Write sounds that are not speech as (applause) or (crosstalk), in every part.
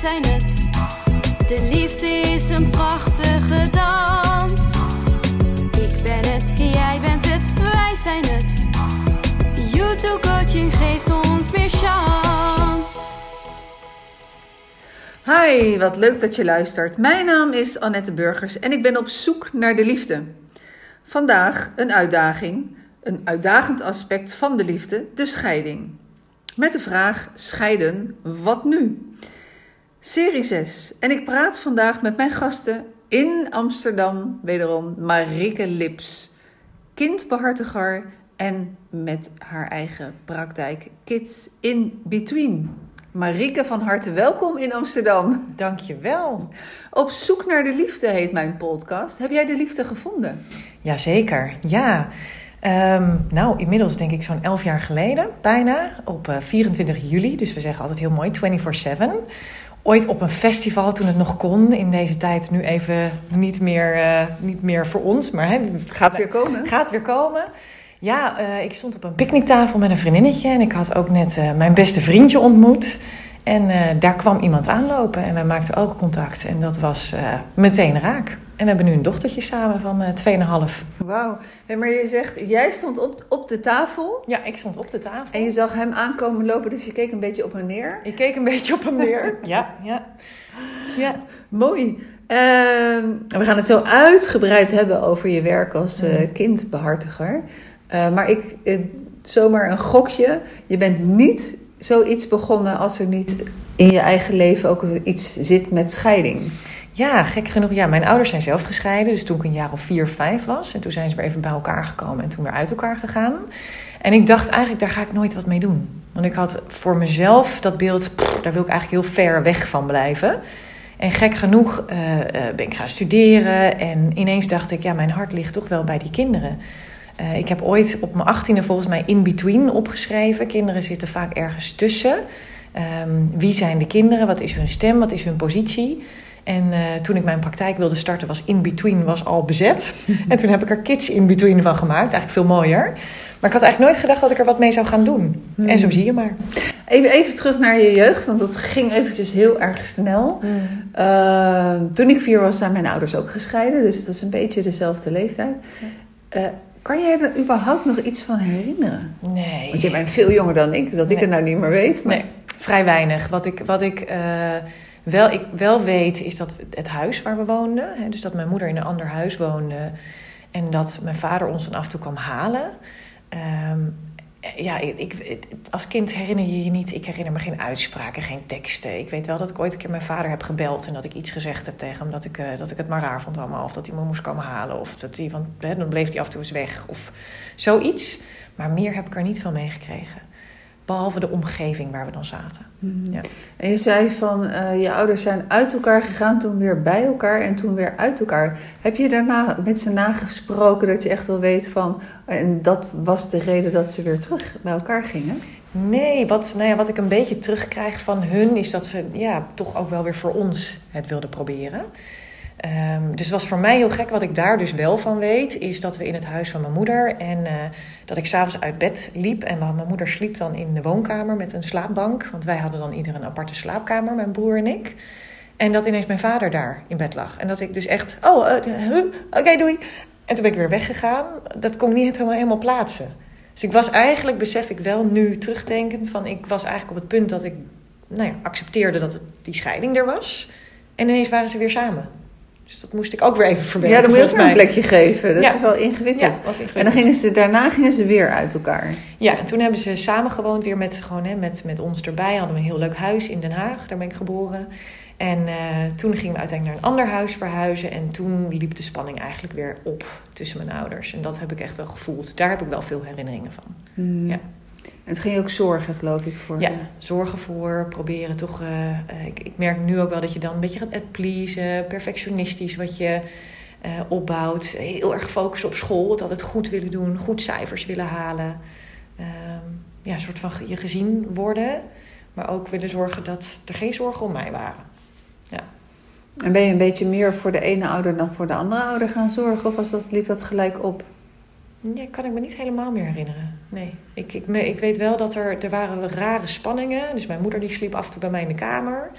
zijn het. De liefde is een prachtige dans. Ik ben het, jij bent het, wij zijn het. YouTube coaching geeft ons meer chance. Hi, wat leuk dat je luistert. Mijn naam is Annette Burgers en ik ben op zoek naar de liefde. Vandaag een uitdaging, een uitdagend aspect van de liefde, de scheiding. Met de vraag: scheiden, wat nu? Serie 6. En ik praat vandaag met mijn gasten in Amsterdam, wederom Marike Lips, kindbehartiger en met haar eigen praktijk Kids in Between. Marike, van harte welkom in Amsterdam. Dankjewel. Op zoek naar de liefde heet mijn podcast. Heb jij de liefde gevonden? Jazeker, ja. Ehm, nou, inmiddels denk ik zo'n 11 jaar geleden, bijna, op eh, 24 juli. Dus we zeggen altijd heel mooi, 24-7. Ooit op een festival toen het nog kon. In deze tijd nu even niet meer, eh, niet meer voor ons. Maar hè, Gaat weer komen. gaat weer komen. Ja, eh, ik stond op een picknicktafel met een vriendinnetje. En ik had ook net eh, mijn beste vriendje ontmoet. En daar kwam iemand aanlopen en wij maakten oogcontact. En dat was meteen raak. En we hebben nu een dochtertje samen van eh 2,5. Wauw. Hey, maar je zegt, jij stond op, op de tafel Ja, ik stond op de tafel. en je zag hem aankomen lopen, dus je keek een beetje op en neer. Ik keek een (laughs) beetje op hem neer. Ja, ja. Ja, Mooi. Ehm, we gaan het zo uitgebreid hebben over je werk als eh, Mm. kindbehartiger. Eh, maar ik, zomaar een gokje. Je bent niet zoiets begonnen als er niet in je eigen leven ook iets zit met scheiding. Ja, gek genoeg. Ja, mijn ouders zijn zelf gescheiden. Dus toen ik een jaar of vier, vijf was. En toen zijn ze weer even bij elkaar gekomen. En toen weer uit elkaar gegaan. En ik dacht eigenlijk, daar ga ik nooit wat mee doen. Want ik had voor mezelf dat beeld, daar wil ik eigenlijk heel ver weg van blijven. En gek genoeg eh, eh, ben ik gaan studeren. En ineens dacht ik, ja, mijn hart ligt toch wel bij die kinderen. Eh, ik heb ooit op mijn achttiende volgens mij in between opgeschreven. Kinderen zitten vaak ergens tussen. Ehm, wie zijn de kinderen? Wat is hun stem? Wat is hun positie? En eh, toen ik mijn praktijk wilde starten, was in between was al bezet. (laughs) en toen heb ik er kids in between van gemaakt. Eigenlijk veel mooier. Maar ik had eigenlijk nooit gedacht dat ik er wat mee zou gaan doen. Hmm. En zo zie je maar. Even, even terug naar je jeugd, want dat ging eventjes heel erg snel. Ehm, toen ik vier was, zijn mijn ouders ook gescheiden. Dus dat is een beetje dezelfde leeftijd. Eh, kan jij er überhaupt nog iets van herinneren? Nee. Want je bent veel jonger dan ik, dat ik het nou niet meer weet. Maar... Nee, vrij weinig. Wat ik, wat ik, eh, wel, ik wel weet is dat het huis waar we woonden, hè, dus dat mijn moeder in een ander huis woonde en dat mijn vader ons dan af en toe kwam halen. Ehm, ja, ik, als kind herinner je je niet, ik herinner me geen uitspraken, geen teksten. Ik weet wel dat ik ooit een keer mijn vader heb gebeld en dat ik iets gezegd heb tegen hem dat ik, eh, dat ik het maar raar vond allemaal. Of dat hij me moest komen halen of dat hij, want hè, dan bleef hij af en toe eens weg of zoiets. Maar meer heb ik er niet van meegekregen. Behalve de omgeving waar we dan zaten. Mhm. Ja. En je zei van, eh, je ouders zijn uit elkaar gegaan, toen weer bij elkaar en toen weer uit elkaar. Heb je daarna met ze nagesproken dat je echt wel weet van, en dat was de reden dat ze weer terug bij elkaar gingen? Nee, wat, nou ja, wat ik een beetje terugkrijg van hun is dat ze ja, toch ook wel weer voor ons het wilden proberen. Ehm, dus het was voor mij heel gek. Wat ik daar dus wel van weet, is dat we in het huis van mijn moeder en eh, dat ik s'avonds uit bed liep. En mijn moeder sliep dan in de woonkamer met een slaapbank. Want wij hadden dan ieder een aparte slaapkamer, mijn broer en ik. En dat ineens mijn vader daar in bed lag. En dat ik dus echt, oh, eh, oké, doei. En toen ben ik weer weggegaan. Dat kon ik niet helemaal, helemaal plaatsen. Dus ik was eigenlijk, besef ik wel nu terugdenkend, van ik was eigenlijk op het punt dat ik nou ja, accepteerde dat het, die scheiding er was. En ineens waren ze weer samen. Dus dat moest ik ook weer even verwerken. Ja, dan moet je ook weer een plekje geven. Dat Ja. is wel ingewikkeld. was En dan gingen ze, daarna gingen ze weer uit elkaar. Ja, en toen hebben ze samen gewoond weer met, gewoon, hè, met, met ons erbij. Hadden we een heel leuk huis in Den Haag, daar ben ik geboren. En eh, toen gingen we uiteindelijk naar een ander huis verhuizen. En toen liep de spanning eigenlijk weer op tussen mijn ouders. En dat heb ik echt wel gevoeld. Daar heb ik wel veel herinneringen van. Hmm. Ja. En het ging ook zorgen, geloof ik, voor Ja, zorgen voor, proberen toch. eh, eh, ik, ik merk nu ook wel dat je dan een beetje gaat pleasen, perfectionistisch wat je eh, opbouwt. Heel erg focussen op school, het altijd goed willen doen, goed cijfers willen halen. Ehm, ja, een soort van je gezien worden, maar ook willen zorgen dat er geen zorgen om mij waren. En ben je een beetje meer voor de ene ouder dan voor de andere ouder gaan zorgen? Of was dat, liep dat gelijk op? Ja, kan ik me niet helemaal meer herinneren. Nee, ik, ik, ik weet wel dat er, er waren rare spanningen. Dus mijn moeder die sliep af en toe bij mij in de kamer.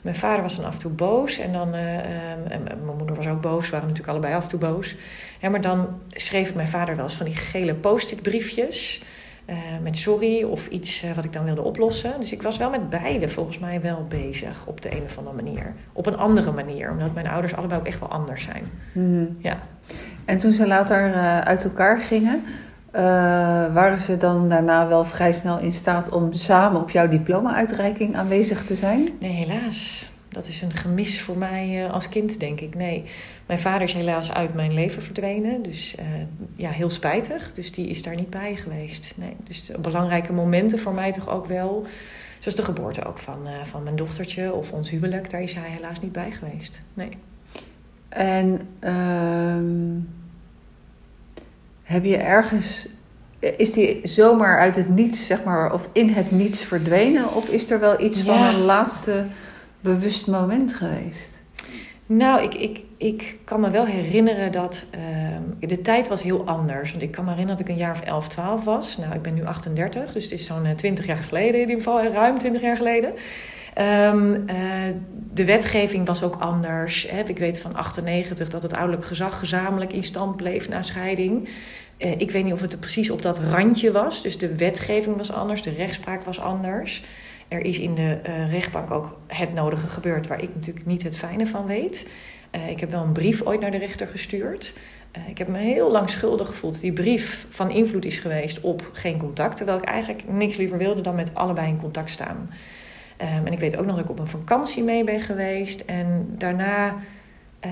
Mijn vader was dan af en toe boos en dan, eh, ehm, en mijn moeder was ook boos, we waren natuurlijk allebei af en toe boos. Ja, maar dan schreef ik mijn vader wel eens van die gele post-it briefjes eh, met sorry of iets eh, wat ik dan wilde oplossen. Dus ik was wel met beide volgens mij wel bezig op de een of andere manier. Op een andere manier, omdat mijn ouders allebei ook echt wel anders zijn. Mhm. Ja. En toen ze later uit elkaar gingen, eh, waren ze dan daarna wel vrij snel in staat om samen op jouw diploma-uitreiking aanwezig te zijn? Nee, helaas. Dat is een gemis voor mij eh, als kind, denk ik. Nee, mijn vader is helaas uit mijn leven verdwenen. Dus eh, ja, heel spijtig. Dus die is daar niet bij geweest. Nee, dus belangrijke momenten voor mij toch ook wel. Zoals de geboorte ook van, van mijn dochtertje of ons huwelijk. Daar is hij helaas niet bij geweest. Nee. En ehm, heb je ergens, is die zomaar uit het niets, zeg maar, of in het niets verdwenen? Of is er wel iets van een laatste bewust moment geweest? Nou, ik, ik, ik kan me wel herinneren dat ehm, de tijd was heel anders. Want ik kan me herinneren dat ik een jaar of 11, 12 was. Nou, ik ben nu 38, dus het is zo'n eh, 20 jaar geleden in ieder geval, eh, ruim 20 jaar geleden. Ehm, eh, de wetgeving was ook anders. Hè. Ik weet van 98 dat het ouderlijk gezag gezamenlijk in stand bleef na scheiding. Eh, ik weet niet of het er precies op dat randje was. Dus de wetgeving was anders, de rechtspraak was anders. Er is in de eh, rechtbank ook het nodige gebeurd waar ik natuurlijk niet het fijne van weet. Ik heb wel een brief ooit naar de rechter gestuurd. Ik heb me heel lang schuldig gevoeld die brief van invloed is geweest op geen contact. Terwijl ik eigenlijk niks liever wilde dan met allebei in contact staan. Ehm, en ik weet ook nog dat ik op een vakantie mee ben geweest. En daarna eh,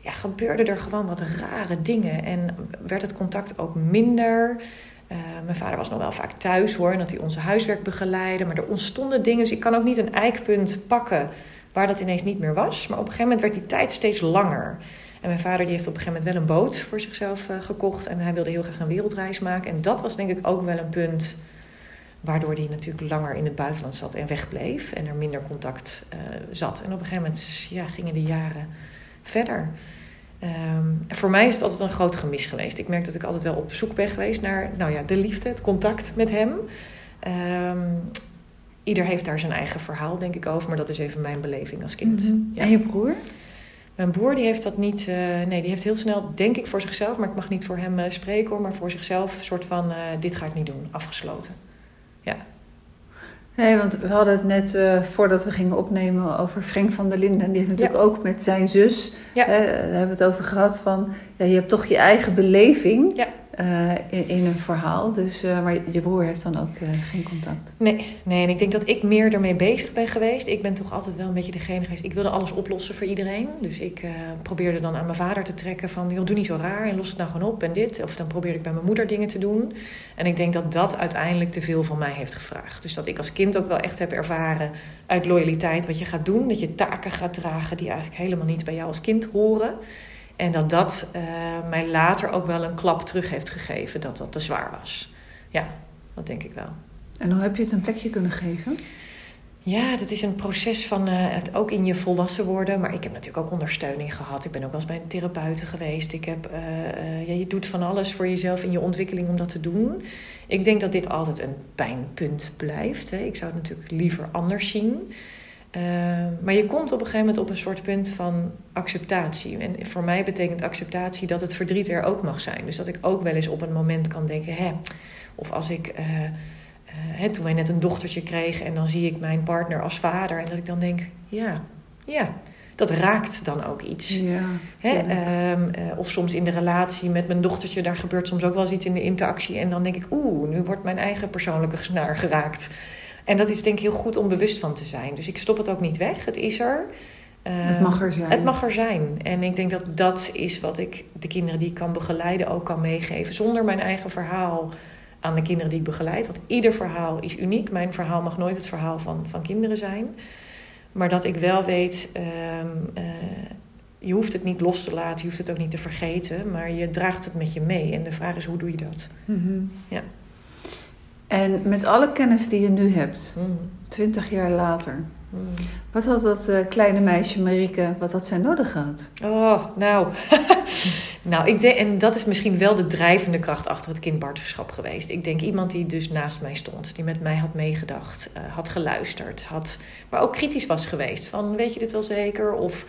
ja, gebeurden er gewoon wat rare dingen. En werd het contact ook minder. Eh, mijn vader was nog wel vaak thuis hoor, en dat hij onze huiswerk begeleidde. Maar er ontstonden dingen, dus ik kan ook niet een eikpunt pakken waar dat ineens niet meer was. Maar op een gegeven moment werd die tijd steeds langer. En mijn vader die heeft op een gegeven moment wel een boot voor zichzelf eh, gekocht. En hij wilde heel graag een wereldreis maken. En dat was denk ik ook wel een punt waardoor hij natuurlijk langer in het buitenland zat en wegbleef. En er minder contact eh, zat. En op een gegeven moment ja, gingen de jaren verder. En voor mij is het altijd een groot gemis geweest. Ik merk dat ik altijd wel op zoek ben geweest naar nou ja, de liefde, het contact met hem. Ehm, ieder heeft daar zijn eigen verhaal, denk ik, over. Maar dat is even mijn beleving als kind. Mhm. Ja. En je broer? Mijn broer die heeft dat niet. eh, nee, die heeft heel snel, denk ik voor zichzelf, maar ik mag niet voor hem eh, spreken hoor, maar voor zichzelf een soort van: dit ga ik niet doen, afgesloten. Ja. Nee, want we hadden het net eh, voordat we gingen opnemen over Frank van der Linden. En die heeft natuurlijk ook met zijn zus, Ja. eh, daar hebben we het over gehad, van ja, je hebt toch je eigen beleving Ja. Eh, in, een verhaal. Dus, eh, maar je broer heeft dan ook eh, geen contact. Nee, nee, en ik denk dat ik meer ermee bezig ben geweest. Ik ben toch altijd wel een beetje degene geweest. Ik wilde alles oplossen voor iedereen. Dus ik probeerde dan aan mijn vader te trekken van... joh, doe niet zo raar en los het nou gewoon op en dit. Of dan probeerde ik bij mijn moeder dingen te doen. En ik denk dat dat uiteindelijk te veel van mij heeft gevraagd. Dus dat ik als kind ook wel echt heb ervaren uit loyaliteit wat je gaat doen. Dat je taken gaat dragen die eigenlijk helemaal niet bij jou als kind horen. En dat dat eh, mij later ook wel een klap terug heeft gegeven. Dat dat te zwaar was. Ja, dat denk ik wel. En hoe heb je het een plekje kunnen geven? Ja, dat is een proces van eh, het ook in je volwassen worden. Maar ik heb natuurlijk ook ondersteuning gehad. Ik ben ook wel eens bij een therapeute geweest. Ik heb, eh, ja, je doet van alles voor jezelf in je ontwikkeling om dat te doen. Ik denk dat dit altijd een pijnpunt blijft. Hè. Ik zou het natuurlijk liever anders zien. Eh, maar je komt op een gegeven moment op een soort punt van acceptatie. En voor mij betekent acceptatie dat het verdriet er ook mag zijn. Dus dat ik ook wel eens op een moment kan denken... Hè, of als ik... eh, eh, hè, toen wij net een dochtertje kregen en dan zie ik mijn partner als vader. En dat ik dan denk, ja, ja, dat raakt dan ook iets. Ja, Hè? ehm, eh, of soms in de relatie met mijn dochtertje, daar gebeurt soms ook wel eens iets in de interactie. En dan denk ik, oeh, nu wordt mijn eigen persoonlijke snaar geraakt. En dat is denk ik heel goed om bewust van te zijn. Dus ik stop het ook niet weg, het is er. het mag er zijn. het mag er zijn. En ik denk dat dat is wat ik de kinderen die ik kan begeleiden ook kan meegeven. Zonder mijn eigen verhaal aan de kinderen die ik begeleid. Want ieder verhaal is uniek. Mijn verhaal mag nooit het verhaal van, van kinderen zijn. Maar dat ik wel weet, ehm, eh, je hoeft het niet los te laten. Je hoeft het ook niet te vergeten. Maar je draagt het met je mee. En de vraag is, hoe doe je dat? Mhm. Ja. En met alle kennis die je nu hebt, Mm, twintig jaar later, mm. wat had dat eh, kleine meisje Marieke, wat had zij nodig gehad? Oh, nou. (laughs) Nou, ik denk, en dat is misschien wel de drijvende kracht achter het kindbarterschap geweest. Ik denk iemand die dus naast mij stond, die met mij had meegedacht, uh, had geluisterd, had, maar ook kritisch was geweest. Van, weet je dit wel zeker? Of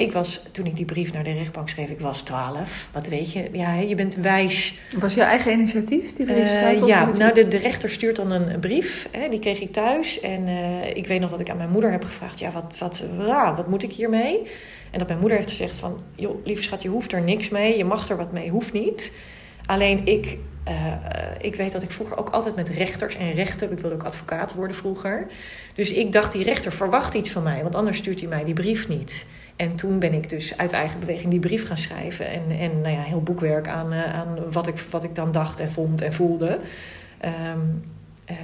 ik was, toen ik die brief naar de rechtbank schreef, ik was 12. Wat weet je? Ja, je bent wijs. Was je eigen initiatief, die brief schrijven? ja, nou, de, de, rechter stuurt dan een, brief. Hè, die kreeg ik thuis. En uh, ik weet nog dat ik aan mijn moeder heb gevraagd: ja, wat, wat, wat, wat moet ik hiermee? En dat mijn moeder heeft gezegd: van, joh, lieve schat, je hoeft er niks mee. Je mag er wat mee, hoeft niet. Alleen ik, uh, ik weet dat ik vroeger ook altijd met rechters en rechten, ik wilde ook advocaat worden vroeger. Dus ik dacht, die rechter verwacht iets van mij, want anders stuurt hij mij die brief niet. En toen ben ik dus uit eigen beweging die brief gaan schrijven. En, en nou ja, heel boekwerk aan, uh, aan wat, ik, wat ik dan dacht en vond en voelde. Um, uh,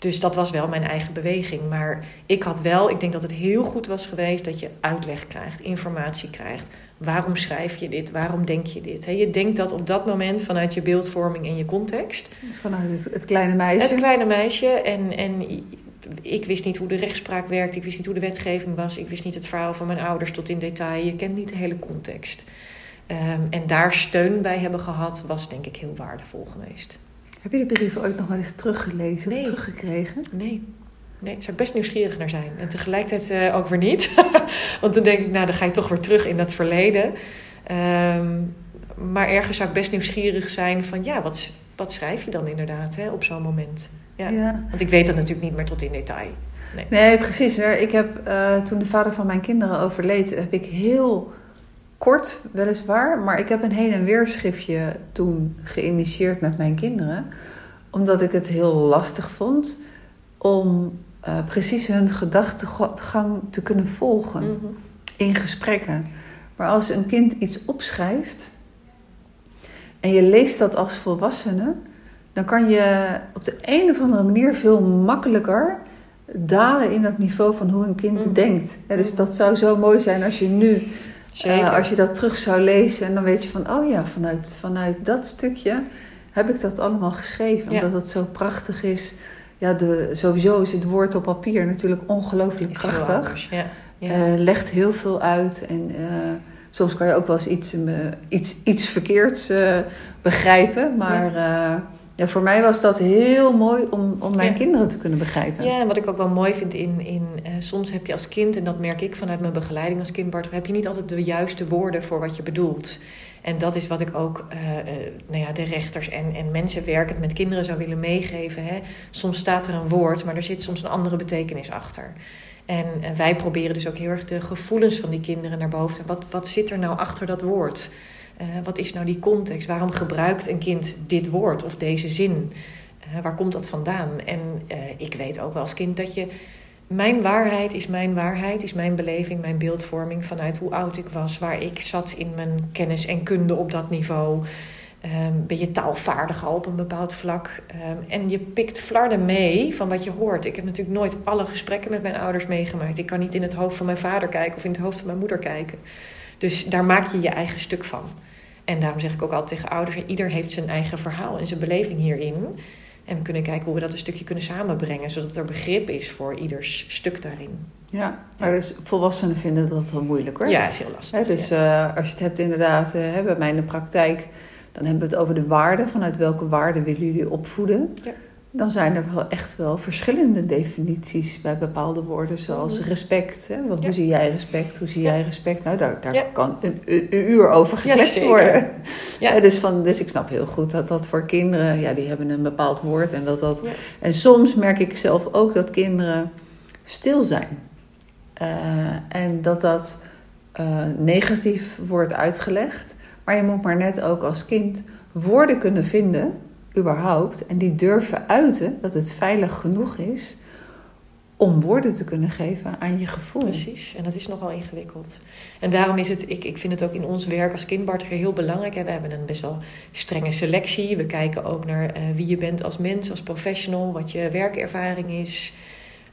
dus dat was wel mijn eigen beweging. Maar ik had wel, ik denk dat het heel goed was geweest dat je uitleg krijgt, informatie krijgt. Waarom schrijf je dit? Waarom denk je dit? je denkt dat op dat moment vanuit je beeldvorming en je context. Vanuit het, het kleine meisje. Het kleine meisje. En, en ik wist niet hoe de rechtspraak werkte, ik wist niet hoe de wetgeving was, ik wist niet het verhaal van mijn ouders tot in detail. Je kent niet de hele context. Um, en daar steun bij hebben gehad, was denk ik heel waardevol geweest. Heb je de brief ooit nog wel eens teruggelezen of teruggekregen? Nee. Nee, daar zou ik best nieuwsgierig naar zijn. En tegelijkertijd uh, ook weer niet. (laughs) Want dan denk ik, nou, dan ga je toch weer terug in dat verleden. Um, maar ergens zou ik best nieuwsgierig zijn van, ja, wat, wat schrijf je dan inderdaad hè, op zo'n moment? Ja. Want ik weet dat natuurlijk niet meer tot in detail. Nee, nee precies. Ik heb uh, toen de vader van mijn kinderen overleed, heb ik heel kort weliswaar, maar ik heb een heen en weer schriftje toen geïnitieerd met mijn kinderen, omdat ik het heel lastig vond om uh, precies hun gedachtegang te kunnen volgen mm -hmm. in gesprekken. Maar als een kind iets opschrijft en je leest dat als volwassene, dan kan je op de een of andere manier veel makkelijker dalen in dat niveau van hoe een kind mm. denkt. Ja, dus dat zou zo mooi zijn als je nu, uh, als je dat terug zou lezen en dan weet je van, oh ja, vanuit, vanuit dat stukje heb ik dat allemaal geschreven. Omdat het zo prachtig is. Ja, de, sowieso is het woord op papier natuurlijk ongelooflijk krachtig. Ja. Uh, legt heel veel uit en uh, soms kan je ook wel eens iets, iets, iets verkeerds begrijpen, maar ja, voor mij was dat heel mooi om, om mijn kinderen te kunnen begrijpen. Ja, en wat ik ook wel mooi vind in, in uh, soms heb je als kind, en dat merk ik vanuit mijn begeleiding als kindbarter, heb je niet altijd de juiste woorden voor wat je bedoelt. En dat is wat ik ook uh, uh, nou ja, de rechters en, en mensen werkend met kinderen zou willen meegeven. Hè. Soms staat er een woord, maar er zit soms een andere betekenis achter. En, en wij proberen dus ook heel erg de gevoelens van die kinderen naar boven. Wat, wat zit er nou achter dat woord? Uh, wat is nou die context? Waarom gebruikt een kind dit woord of deze zin? Uh, waar komt dat vandaan? En uh, ik weet ook wel als kind dat je. Mijn waarheid is mijn waarheid, is mijn beleving, mijn beeldvorming vanuit hoe oud ik was, waar ik zat in mijn kennis en kunde op dat niveau. Um, ben je taalvaardig al op een bepaald vlak. Um, en je pikt flarden mee van wat je hoort. Ik heb natuurlijk nooit alle gesprekken met mijn ouders meegemaakt. Ik kan niet in het hoofd van mijn vader kijken of in het hoofd van mijn moeder kijken. Dus daar maak je je eigen stuk van. En daarom zeg ik ook altijd tegen ouders: ieder heeft zijn eigen verhaal en zijn beleving hierin. En we kunnen kijken hoe we dat een stukje kunnen samenbrengen, zodat er begrip is voor ieders stuk daarin. Ja, maar dus volwassenen vinden dat wel moeilijk hoor. Ja, is heel lastig. dus ja. uh, als je het hebt inderdaad, uh, bij mij in de praktijk, dan hebben we het over de waarden. Vanuit welke waarden willen jullie opvoeden? Ja dan zijn er wel echt wel verschillende definities bij bepaalde woorden, zoals mhm. respect. Hè? Want hoe zie jij respect? Hoe zie jij respect? Nou, daar, daar kan een, een, uur over gekletst worden. Ja. dus, van, dus ik snap heel goed dat dat voor kinderen, ja, die hebben een bepaald woord. En, dat dat, en soms merk ik zelf ook dat kinderen stil zijn. Uh, en dat dat uh, negatief wordt uitgelegd. Maar je moet maar net ook als kind woorden kunnen vinden überhaupt en die durven uiten dat het veilig genoeg is om woorden te kunnen geven aan je gevoel. Precies, en dat is nogal ingewikkeld. En daarom is het, ik, ik vind het ook in ons werk als kindbartiger heel belangrijk. Hè. We hebben een best wel strenge selectie. We kijken ook naar uh, wie je bent als mens, als professional, wat je werkervaring is.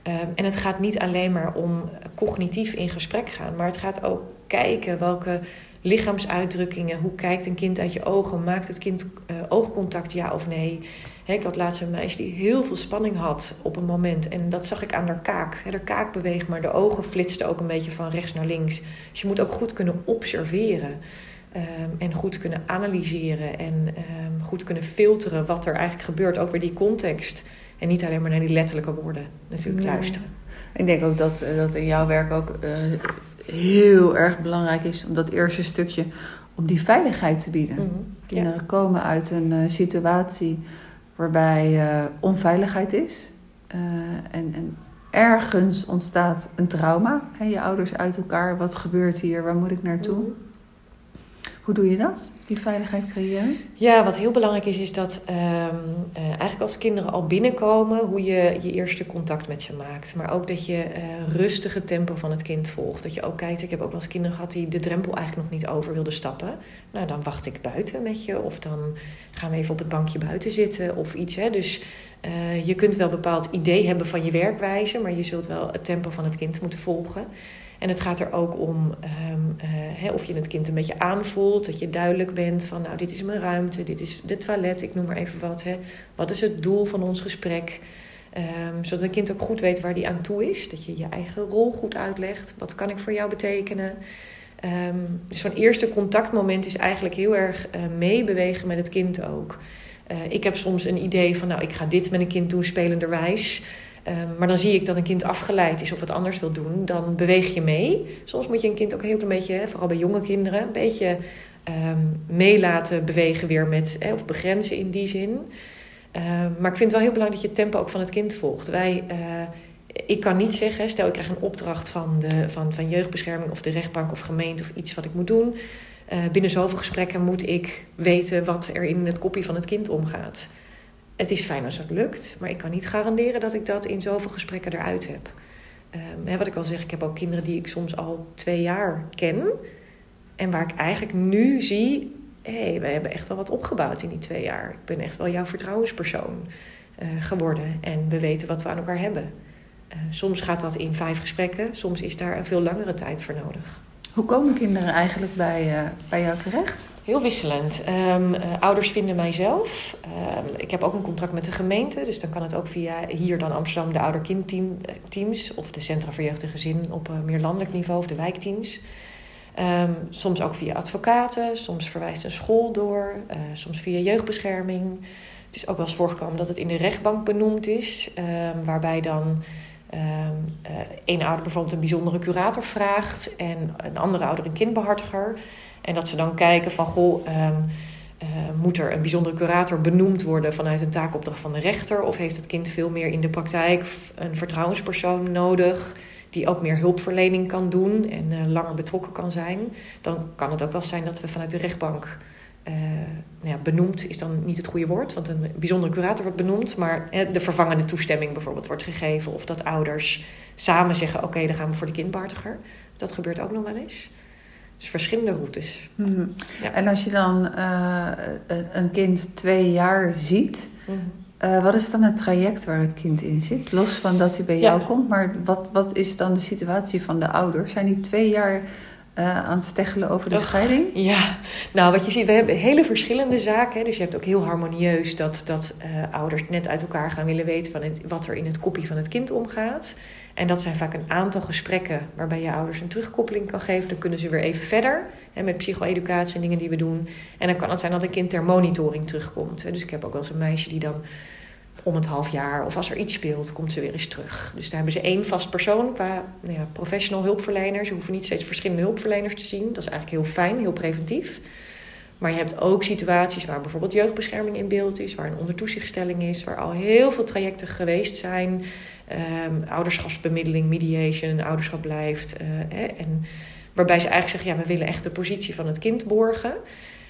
Um, en het gaat niet alleen maar om cognitief in gesprek gaan, maar het gaat ook kijken welke lichaamsuitdrukkingen. Hoe kijkt een kind uit je ogen? Maakt het kind uh, oogcontact, ja of nee? He, ik had laatst een meisje die heel veel spanning had op een moment. En dat zag ik aan haar kaak. He, haar kaak beweegt, maar de ogen flitsten ook een beetje van rechts naar links. Dus je moet ook goed kunnen observeren. Ehm, en goed kunnen analyseren en ehm, goed kunnen filteren wat er eigenlijk gebeurt, ook weer die context. En niet alleen maar naar die letterlijke woorden natuurlijk Nee. luisteren. Ik denk ook dat, eh, dat in jouw werk ook eh, heel erg belangrijk is om dat eerste stukje om die veiligheid te bieden. Mhm. Kinderen komen uit een eh, situatie waarbij eh, onveiligheid is. Eh, en, en ergens ontstaat een trauma. Hè, je ouders uit elkaar. Wat gebeurt hier? Waar moet ik naartoe? Mhm. Hoe doe je dat? Die veiligheid creëren? Ja, wat heel belangrijk is, is dat ehm, eh, eigenlijk als kinderen al binnenkomen, hoe je je eerste contact met ze maakt. Maar ook dat je eh rustige tempo van het kind volgt. Dat je ook kijkt, ik heb ook wel eens kinderen gehad die de drempel eigenlijk nog niet over wilden stappen. Nou, dan wacht ik buiten met je. Of dan gaan we even op het bankje buiten zitten of iets. Hè. Dus eh, je kunt wel een bepaald idee hebben van je werkwijze, maar je zult wel het tempo van het kind moeten volgen. En het gaat er ook om ehm, eh, of je het kind een beetje aanvoelt. Dat je duidelijk bent van, nou, dit is mijn ruimte, dit is de toilet, ik noem maar even wat. Hè. Wat is het doel van ons gesprek? Ehm, zodat een kind ook goed weet waar die aan toe is. Dat je je eigen rol goed uitlegt. Wat kan ik voor jou betekenen? Ehm, dus zo'n eerste contactmoment is eigenlijk heel erg eh, meebewegen met het kind ook. Eh, ik heb soms een idee van, nou, ik ga dit met een kind doen spelenderwijs. Ehm, maar dan zie ik dat een kind afgeleid is of wat anders wil doen. Dan beweeg je mee. Soms moet je een kind ook een heel klein beetje, vooral bij jonge kinderen, een beetje laten bewegen weer met, of begrenzen in die zin. Ehm, maar ik vind het wel heel belangrijk dat je het tempo ook van het kind volgt. Wij, eh, ik kan niet zeggen, stel ik krijg een opdracht van, de, van, van jeugdbescherming of de rechtbank of gemeente of iets wat ik moet doen. Eh, binnen zoveel gesprekken moet ik weten wat er in het kopje van het kind omgaat. Het is fijn als het lukt, maar ik kan niet garanderen dat ik dat in zoveel gesprekken eruit heb. Ehm, hè, wat ik al zeg, ik heb ook kinderen die ik soms al twee jaar ken. En waar ik eigenlijk nu zie, hé, hey, we hebben echt wel wat opgebouwd in die twee jaar. Ik ben echt wel jouw vertrouwenspersoon eh, geworden. En we weten wat we aan elkaar hebben. Eh, soms gaat dat in vijf gesprekken, soms is daar een veel langere tijd voor nodig. Hoe komen kinderen eigenlijk bij, eh, bij jou terecht? Heel wisselend. Ehm, eh, ouders vinden mijzelf. Ehm, ik heb ook een contract met de gemeente, dus dan kan het ook via hier dan Amsterdam de ouder-kindteams of de Centra voor Jeugd en Gezin op meer landelijk niveau of de wijkteams. Ehm, soms ook via advocaten, soms verwijst een school door, eh, soms via jeugdbescherming. Het is ook wel eens voorgekomen dat het in de rechtbank benoemd is, waarbij dan eh, één ouder bijvoorbeeld een bijzondere curator vraagt en een andere ouder een kindbehartiger. En dat ze dan kijken van, goh, ehm, eh, moet er een bijzondere curator benoemd worden vanuit een taakopdracht van de rechter? Of heeft het kind veel meer in de praktijk een vertrouwenspersoon nodig die ook meer hulpverlening kan doen en eh, langer betrokken kan zijn? Dan kan het ook wel zijn dat we vanuit de rechtbank eh, nou ja, benoemd is dan niet het goede woord, want een bijzondere curator wordt benoemd, maar de vervangende toestemming bijvoorbeeld wordt gegeven. Of dat ouders samen zeggen: Oké, dan gaan we voor de kindbehartiger. Dat gebeurt ook nog wel eens. Dus verschillende routes. Mhm. Ja. En als je dan eh, een- kind twee jaar ziet, eh, wat is dan het traject waar het kind in zit? Los van dat hij bij jou komt, maar wat, wat is dan de situatie van de ouders? Zijn die twee jaar eh, aan het steggelen over de Och. scheiding? Ja, nou wat je ziet, we hebben hele verschillende zaken. Hè. Dus je hebt ook heel harmonieus dat, dat eh, ouders net uit elkaar gaan willen weten van het, wat er in het kopje van het kind omgaat. En dat zijn vaak een aantal gesprekken waarbij je ouders een terugkoppeling kan geven. Dan kunnen ze weer even verder hè, met psycho-educatie en dingen die we doen. En dan kan het zijn dat een kind ter monitoring terugkomt. Hè. Dus ik heb ook wel eens een meisje die dan om het half jaar of als er iets speelt, komt ze weer eens terug. Dus daar hebben ze één vast persoon qua nou ja, professional hulpverlener. Ze hoeven niet steeds verschillende hulpverleners te zien. Dat is eigenlijk heel fijn, heel preventief. Maar je hebt ook situaties waar bijvoorbeeld jeugdbescherming in beeld is, waar een ondertoezichtstelling is, waar al heel veel trajecten geweest zijn. Ehm, ouderschapsbemiddeling, mediation, ouderschap blijft. eh, hè, en waarbij ze eigenlijk zeggen, ja, we willen echt de positie van het kind borgen.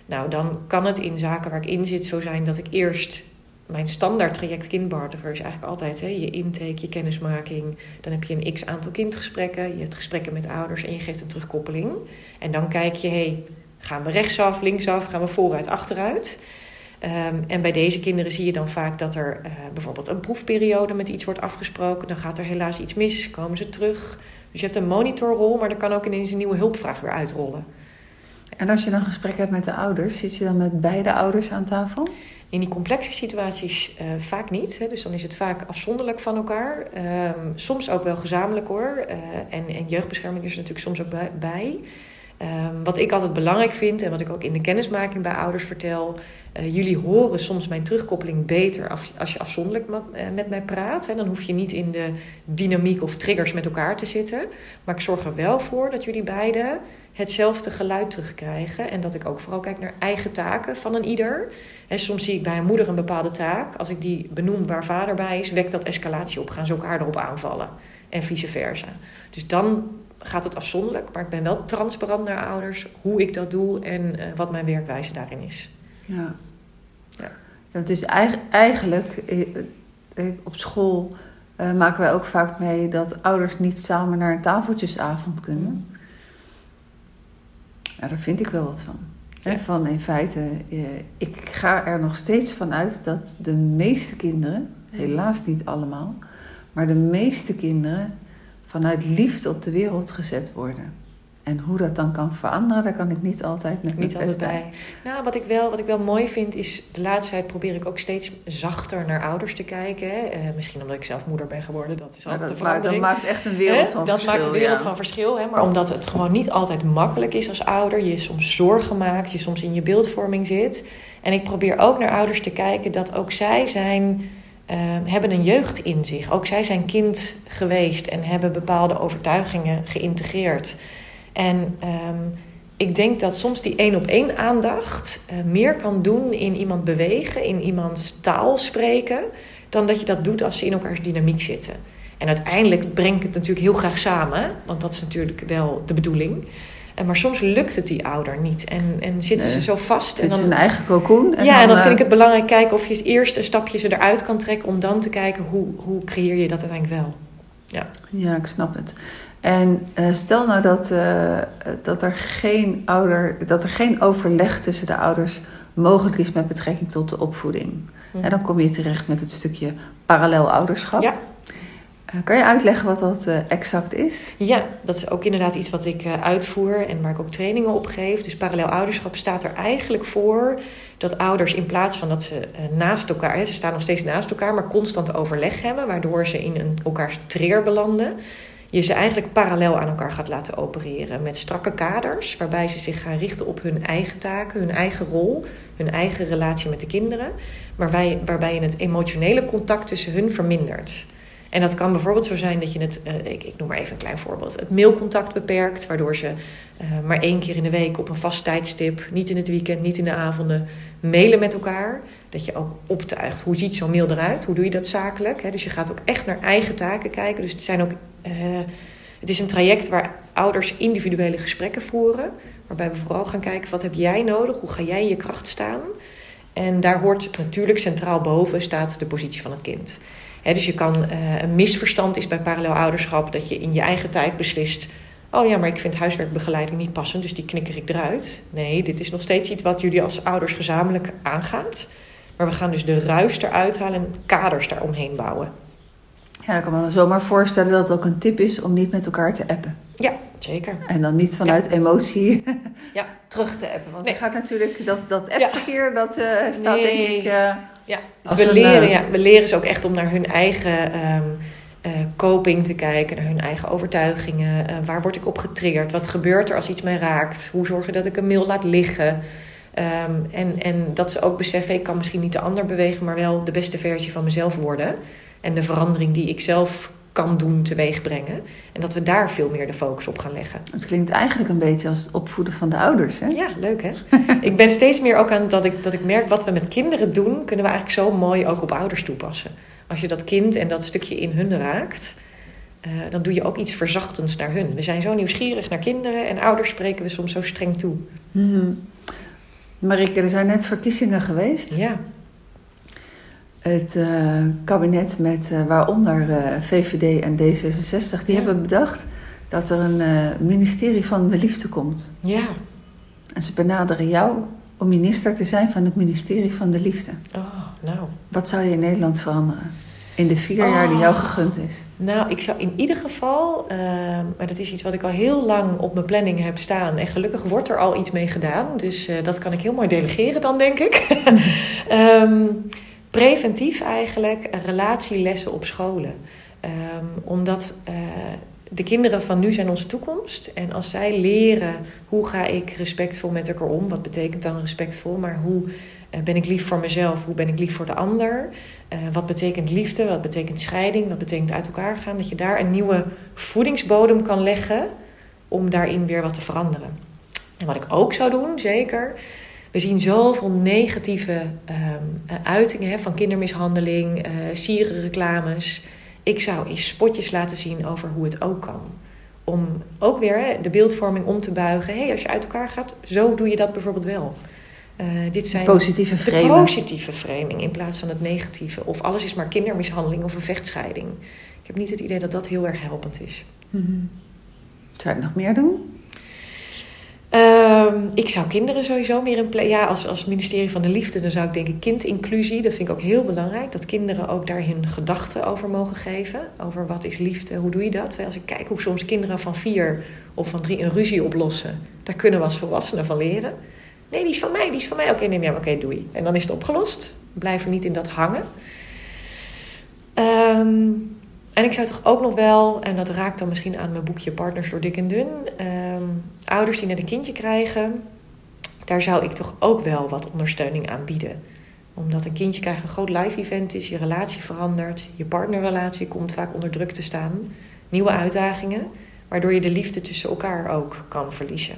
Nou, dan kan het in zaken waar ik in zit zo zijn dat ik eerst mijn standaard traject kindbehartiger is eigenlijk altijd hè, je intake, je kennismaking. Dan heb je een x aantal kindgesprekken, je hebt gesprekken met ouders en je geeft een terugkoppeling. En dan kijk je, hey, gaan we rechtsaf, linksaf, gaan we vooruit, achteruit? Ehm, en bij deze kinderen zie je dan vaak dat er eh, bijvoorbeeld een proefperiode met iets wordt afgesproken. Dan gaat er helaas iets mis, komen ze terug. Dus je hebt een monitorrol, maar er kan ook ineens een nieuwe hulpvraag weer uitrollen. En als je dan gesprek hebt met de ouders, zit je dan met beide ouders aan tafel? In die complexe situaties eh, vaak niet. Hè. Dus dan is het vaak afzonderlijk van elkaar. Ehm, soms ook wel gezamenlijk hoor. Eh, en, en jeugdbescherming is er natuurlijk soms ook bij. Ehm, wat ik altijd belangrijk vind en wat ik ook in de kennismaking bij ouders vertel. Uh, jullie horen soms mijn terugkoppeling beter als, als je afzonderlijk met mij praat. Hè. Dan hoef je niet in de dynamiek of triggers met elkaar te zitten. Maar ik zorg er wel voor dat jullie beiden hetzelfde geluid terugkrijgen. En dat ik ook vooral kijk naar eigen taken van een ieder. En soms zie ik bij een moeder een bepaalde taak. Als ik die benoem waar vader bij is, wekt dat escalatie op. Gaan ze elkaar erop aanvallen. En vice versa. Dus dan gaat het afzonderlijk. Maar ik ben wel transparant naar ouders hoe ik dat doe en uh, wat mijn werkwijze daarin is. Ja. ja. ja het is eigenlijk, op school maken wij ook vaak mee dat ouders niet samen naar een tafeltjesavond kunnen. Ja, daar vind ik wel wat van. Ja. Van in feite, eh, ik ga er nog steeds van uit dat de meeste kinderen, helaas niet allemaal, maar de meeste kinderen vanuit liefde op de wereld gezet worden. En hoe dat dan kan veranderen, daar kan ik niet altijd met Niet altijd bij. Nou, wat ik, wel, wat ik wel mooi vind, is de laatste tijd probeer ik ook steeds zachter naar ouders te kijken. Uh, misschien omdat ik zelf moeder ben geworden, dat is altijd dat, de verandering. dat maakt echt een wereld van dat verschil. Dat maakt een wereld ja. van verschil. Hè? Maar omdat het gewoon niet altijd makkelijk is als ouder. Je soms zorgen maakt, je soms in je beeldvorming zit. En ik probeer ook naar ouders te kijken dat ook zij zijn... Uh, hebben een jeugd in zich. Ook zij zijn kind geweest en hebben bepaalde overtuigingen geïntegreerd. En um, ik denk dat soms die één op één aandacht uh, meer kan doen in iemand bewegen, in iemands taal spreken, dan dat je dat doet als ze in elkaars dynamiek zitten. En uiteindelijk breng ik het natuurlijk heel graag samen, want dat is natuurlijk wel de bedoeling. En maar soms lukt het die ouder niet en, en zitten Nee. ze zo vast. Het en is dan, een eigen cocoon. ja, en dan eh, vind ik het belangrijk kijken of je eerst een stapje ze eruit kan trekken, om dan te kijken hoe, hoe creëer je dat uiteindelijk wel. Ja, ik snap het. En eh, stel nou dat, eh, dat, er geen ouder, dat er geen overleg tussen de ouders mogelijk is met betrekking tot de opvoeding. En dan kom je terecht met het stukje parallel ouderschap. Ja. Eh, kan je uitleggen wat dat exact is? Ja, dat is ook inderdaad iets wat ik uitvoer en waar ik ook trainingen op geef. Dus parallel ouderschap staat er eigenlijk voor dat ouders in plaats van dat ze naast elkaar, hè, ze staan nog steeds naast elkaar, maar constant overleg hebben, waardoor ze in een, elkaars trigger belanden. Je ze eigenlijk parallel aan elkaar gaat laten opereren met strakke kaders, waarbij ze zich gaan richten op hun eigen taken, hun eigen rol, hun eigen relatie met de kinderen, waarbij, waarbij je het emotionele contact tussen hun vermindert. En dat kan bijvoorbeeld zo zijn dat je het, uh, ik, ik, noem maar even een klein voorbeeld, het mailcontact beperkt, waardoor ze uh, maar één keer in de week op een vast tijdstip, niet in het weekend, niet in de avonden, mailen met elkaar. Dat je ook optuigt, hoe ziet zo'n mail eruit? Hoe doe je dat zakelijk? Dus je gaat ook echt naar eigen taken kijken. Dus het, zijn ook, uh, het is een traject waar ouders individuele gesprekken voeren, waarbij we vooral gaan kijken, wat heb jij nodig? Hoe ga jij in je kracht staan? En daar hoort natuurlijk centraal boven staat de positie van het kind. Dus je kan, uh, een misverstand is bij parallel ouderschap dat je in je eigen tijd beslist. Oh ja, maar ik vind huiswerkbegeleiding niet passend, dus die knikker ik eruit. Nee, dit is nog steeds iets wat jullie als ouders gezamenlijk aangaat. Maar we gaan dus de ruis eruit halen en kaders daaromheen bouwen. Ja, ik kan me zomaar voorstellen dat het ook een tip is om niet met elkaar te appen. Ja, zeker. En dan niet vanuit ja. emotie (laughs) ja. terug te appen. Want nee. gaat natuurlijk dat, dat appverkeer, ja. dat uh, staat nee. denk ik... Uh, ja, dus we, een, leren, uh, ja, we leren ze ook echt om naar hun eigen um, uh, coping te kijken, naar hun eigen overtuigingen. Waar word ik op getriggerd? Wat gebeurt er als iets mij raakt? Hoe zorg je dat ik een mail laat liggen? Um, en, en dat ze ook beseffen, ik kan misschien niet de ander bewegen, maar wel de beste versie van mezelf worden. En de verandering die ik zelf kan doen, teweeg brengen. En dat we daar veel meer de focus op gaan leggen. Het klinkt eigenlijk een beetje als het opvoeden van de ouders, hè? Ja, leuk hè? ik ben steeds meer ook aan dat ik, dat ik merk wat we met kinderen doen, kunnen we eigenlijk zo mooi ook op ouders toepassen. Als je dat kind en dat stukje in hun raakt, uh, dan doe je ook iets verzachtends naar hun. We zijn zo nieuwsgierig naar kinderen en ouders spreken we soms zo streng toe. Mm-hmm. Marike, er zijn net verkiezingen geweest. Ja. Het uh, kabinet met uh, waaronder uh, VVD en D66, die ja. hebben bedacht dat er een ministerie van de liefde komt. Ja. En ze benaderen jou om minister te zijn van het ministerie van de liefde. Oh, nou. Wat zou je in Nederland veranderen? In de vier oh. jaar die jou gegund is. Nou, ik zou in ieder geval, uh, maar dat is iets wat ik al heel lang op mijn planning heb staan. En gelukkig wordt er al iets mee gedaan. Dus uh, dat kan ik heel mooi delegeren dan, denk ik. um, (laughs) preventief eigenlijk relatielessen op scholen. Um, omdat uh, de kinderen van nu zijn onze toekomst. En als zij leren hoe ga ik respectvol met elkaar om, wat betekent dan respectvol, maar hoe eh, ben ik lief voor mezelf, hoe ben ik lief voor de ander, uh, wat betekent liefde, wat betekent scheiding, wat betekent uit elkaar gaan, dat je daar een nieuwe voedingsbodem kan leggen om daarin weer wat te veranderen. En wat ik ook zou doen, zeker. We zien zoveel negatieve um, uitingen hè, van kindermishandeling, uh, sierenreclames. Ik zou eens spotjes laten zien over hoe het ook kan. Om ook weer hè, de beeldvorming om te buigen. hey, als je uit elkaar gaat, zo doe je dat bijvoorbeeld wel. Uh, dit zijn positieve de positieve framing in plaats van het negatieve. Of alles is maar kindermishandeling of een vechtscheiding. Ik heb niet het idee dat dat heel erg helpend is. Mm -hmm. Zou ik nog meer doen? Um, ik zou kinderen sowieso meer in plek. Ja, als, als ministerie van de Liefde, dan zou ik denken kindinclusie. Dat vind ik ook heel belangrijk. Dat kinderen ook daar hun gedachten over mogen geven. Over wat is liefde, hoe doe je dat? Als ik kijk hoe soms kinderen van vier of van drie een ruzie oplossen, daar kunnen we als volwassenen van leren. Nee, die is van mij, die is van mij. Oké, neem ja, oké, doei. En dan is het opgelost. Blijven niet in dat hangen. Um, en ik zou toch ook nog wel, en dat raakt dan misschien aan mijn boekje Partners door dik en dun, ehm, ouders die net een kindje krijgen, daar zou ik toch ook wel wat ondersteuning aan bieden. Omdat een kindje krijgen een groot live event is, je relatie verandert, je partnerrelatie komt vaak onder druk te staan, nieuwe uitdagingen, waardoor je de liefde tussen elkaar ook kan verliezen.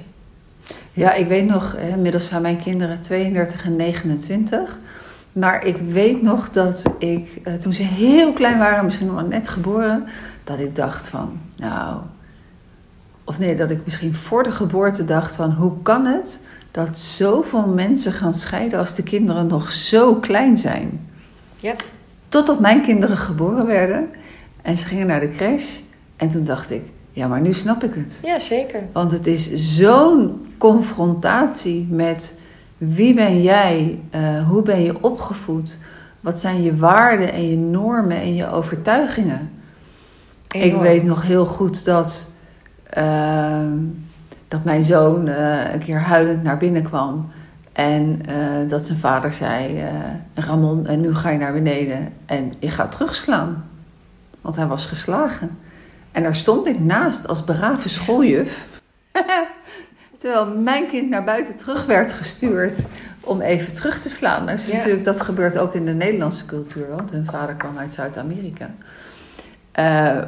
Ja, ik weet nog, inmiddels zijn mijn kinderen 32 en 29. Maar ik weet nog dat ik, eh, toen ze heel klein waren, misschien nog net geboren, dat ik dacht van, nou, of nee, dat ik misschien voor de geboorte dacht van, hoe kan het dat zoveel mensen gaan scheiden als de kinderen nog zo klein zijn? Ja. Totdat mijn kinderen geboren werden en ze gingen naar de crash. En toen dacht ik, ja, maar nu snap ik het. Ja, zeker. Want het is zo'n confrontatie met wie ben jij? Uh, hoe ben je opgevoed? Wat zijn je waarden en je normen en je overtuigingen? Ik weet nog heel goed dat, uh, dat mijn zoon uh, een keer huilend naar binnen kwam. En dat zijn vader zei: Ramon, en nu ga je naar beneden en je gaat terugslaan. Want hij was geslagen. En daar stond ik naast als brave schooljuf. (laughs) Terwijl mijn kind naar buiten terug werd gestuurd om even terug te slaan. Dus natuurlijk, dat gebeurt ook in de Nederlandse cultuur, want hun vader kwam uit Zuid-Amerika. Uh,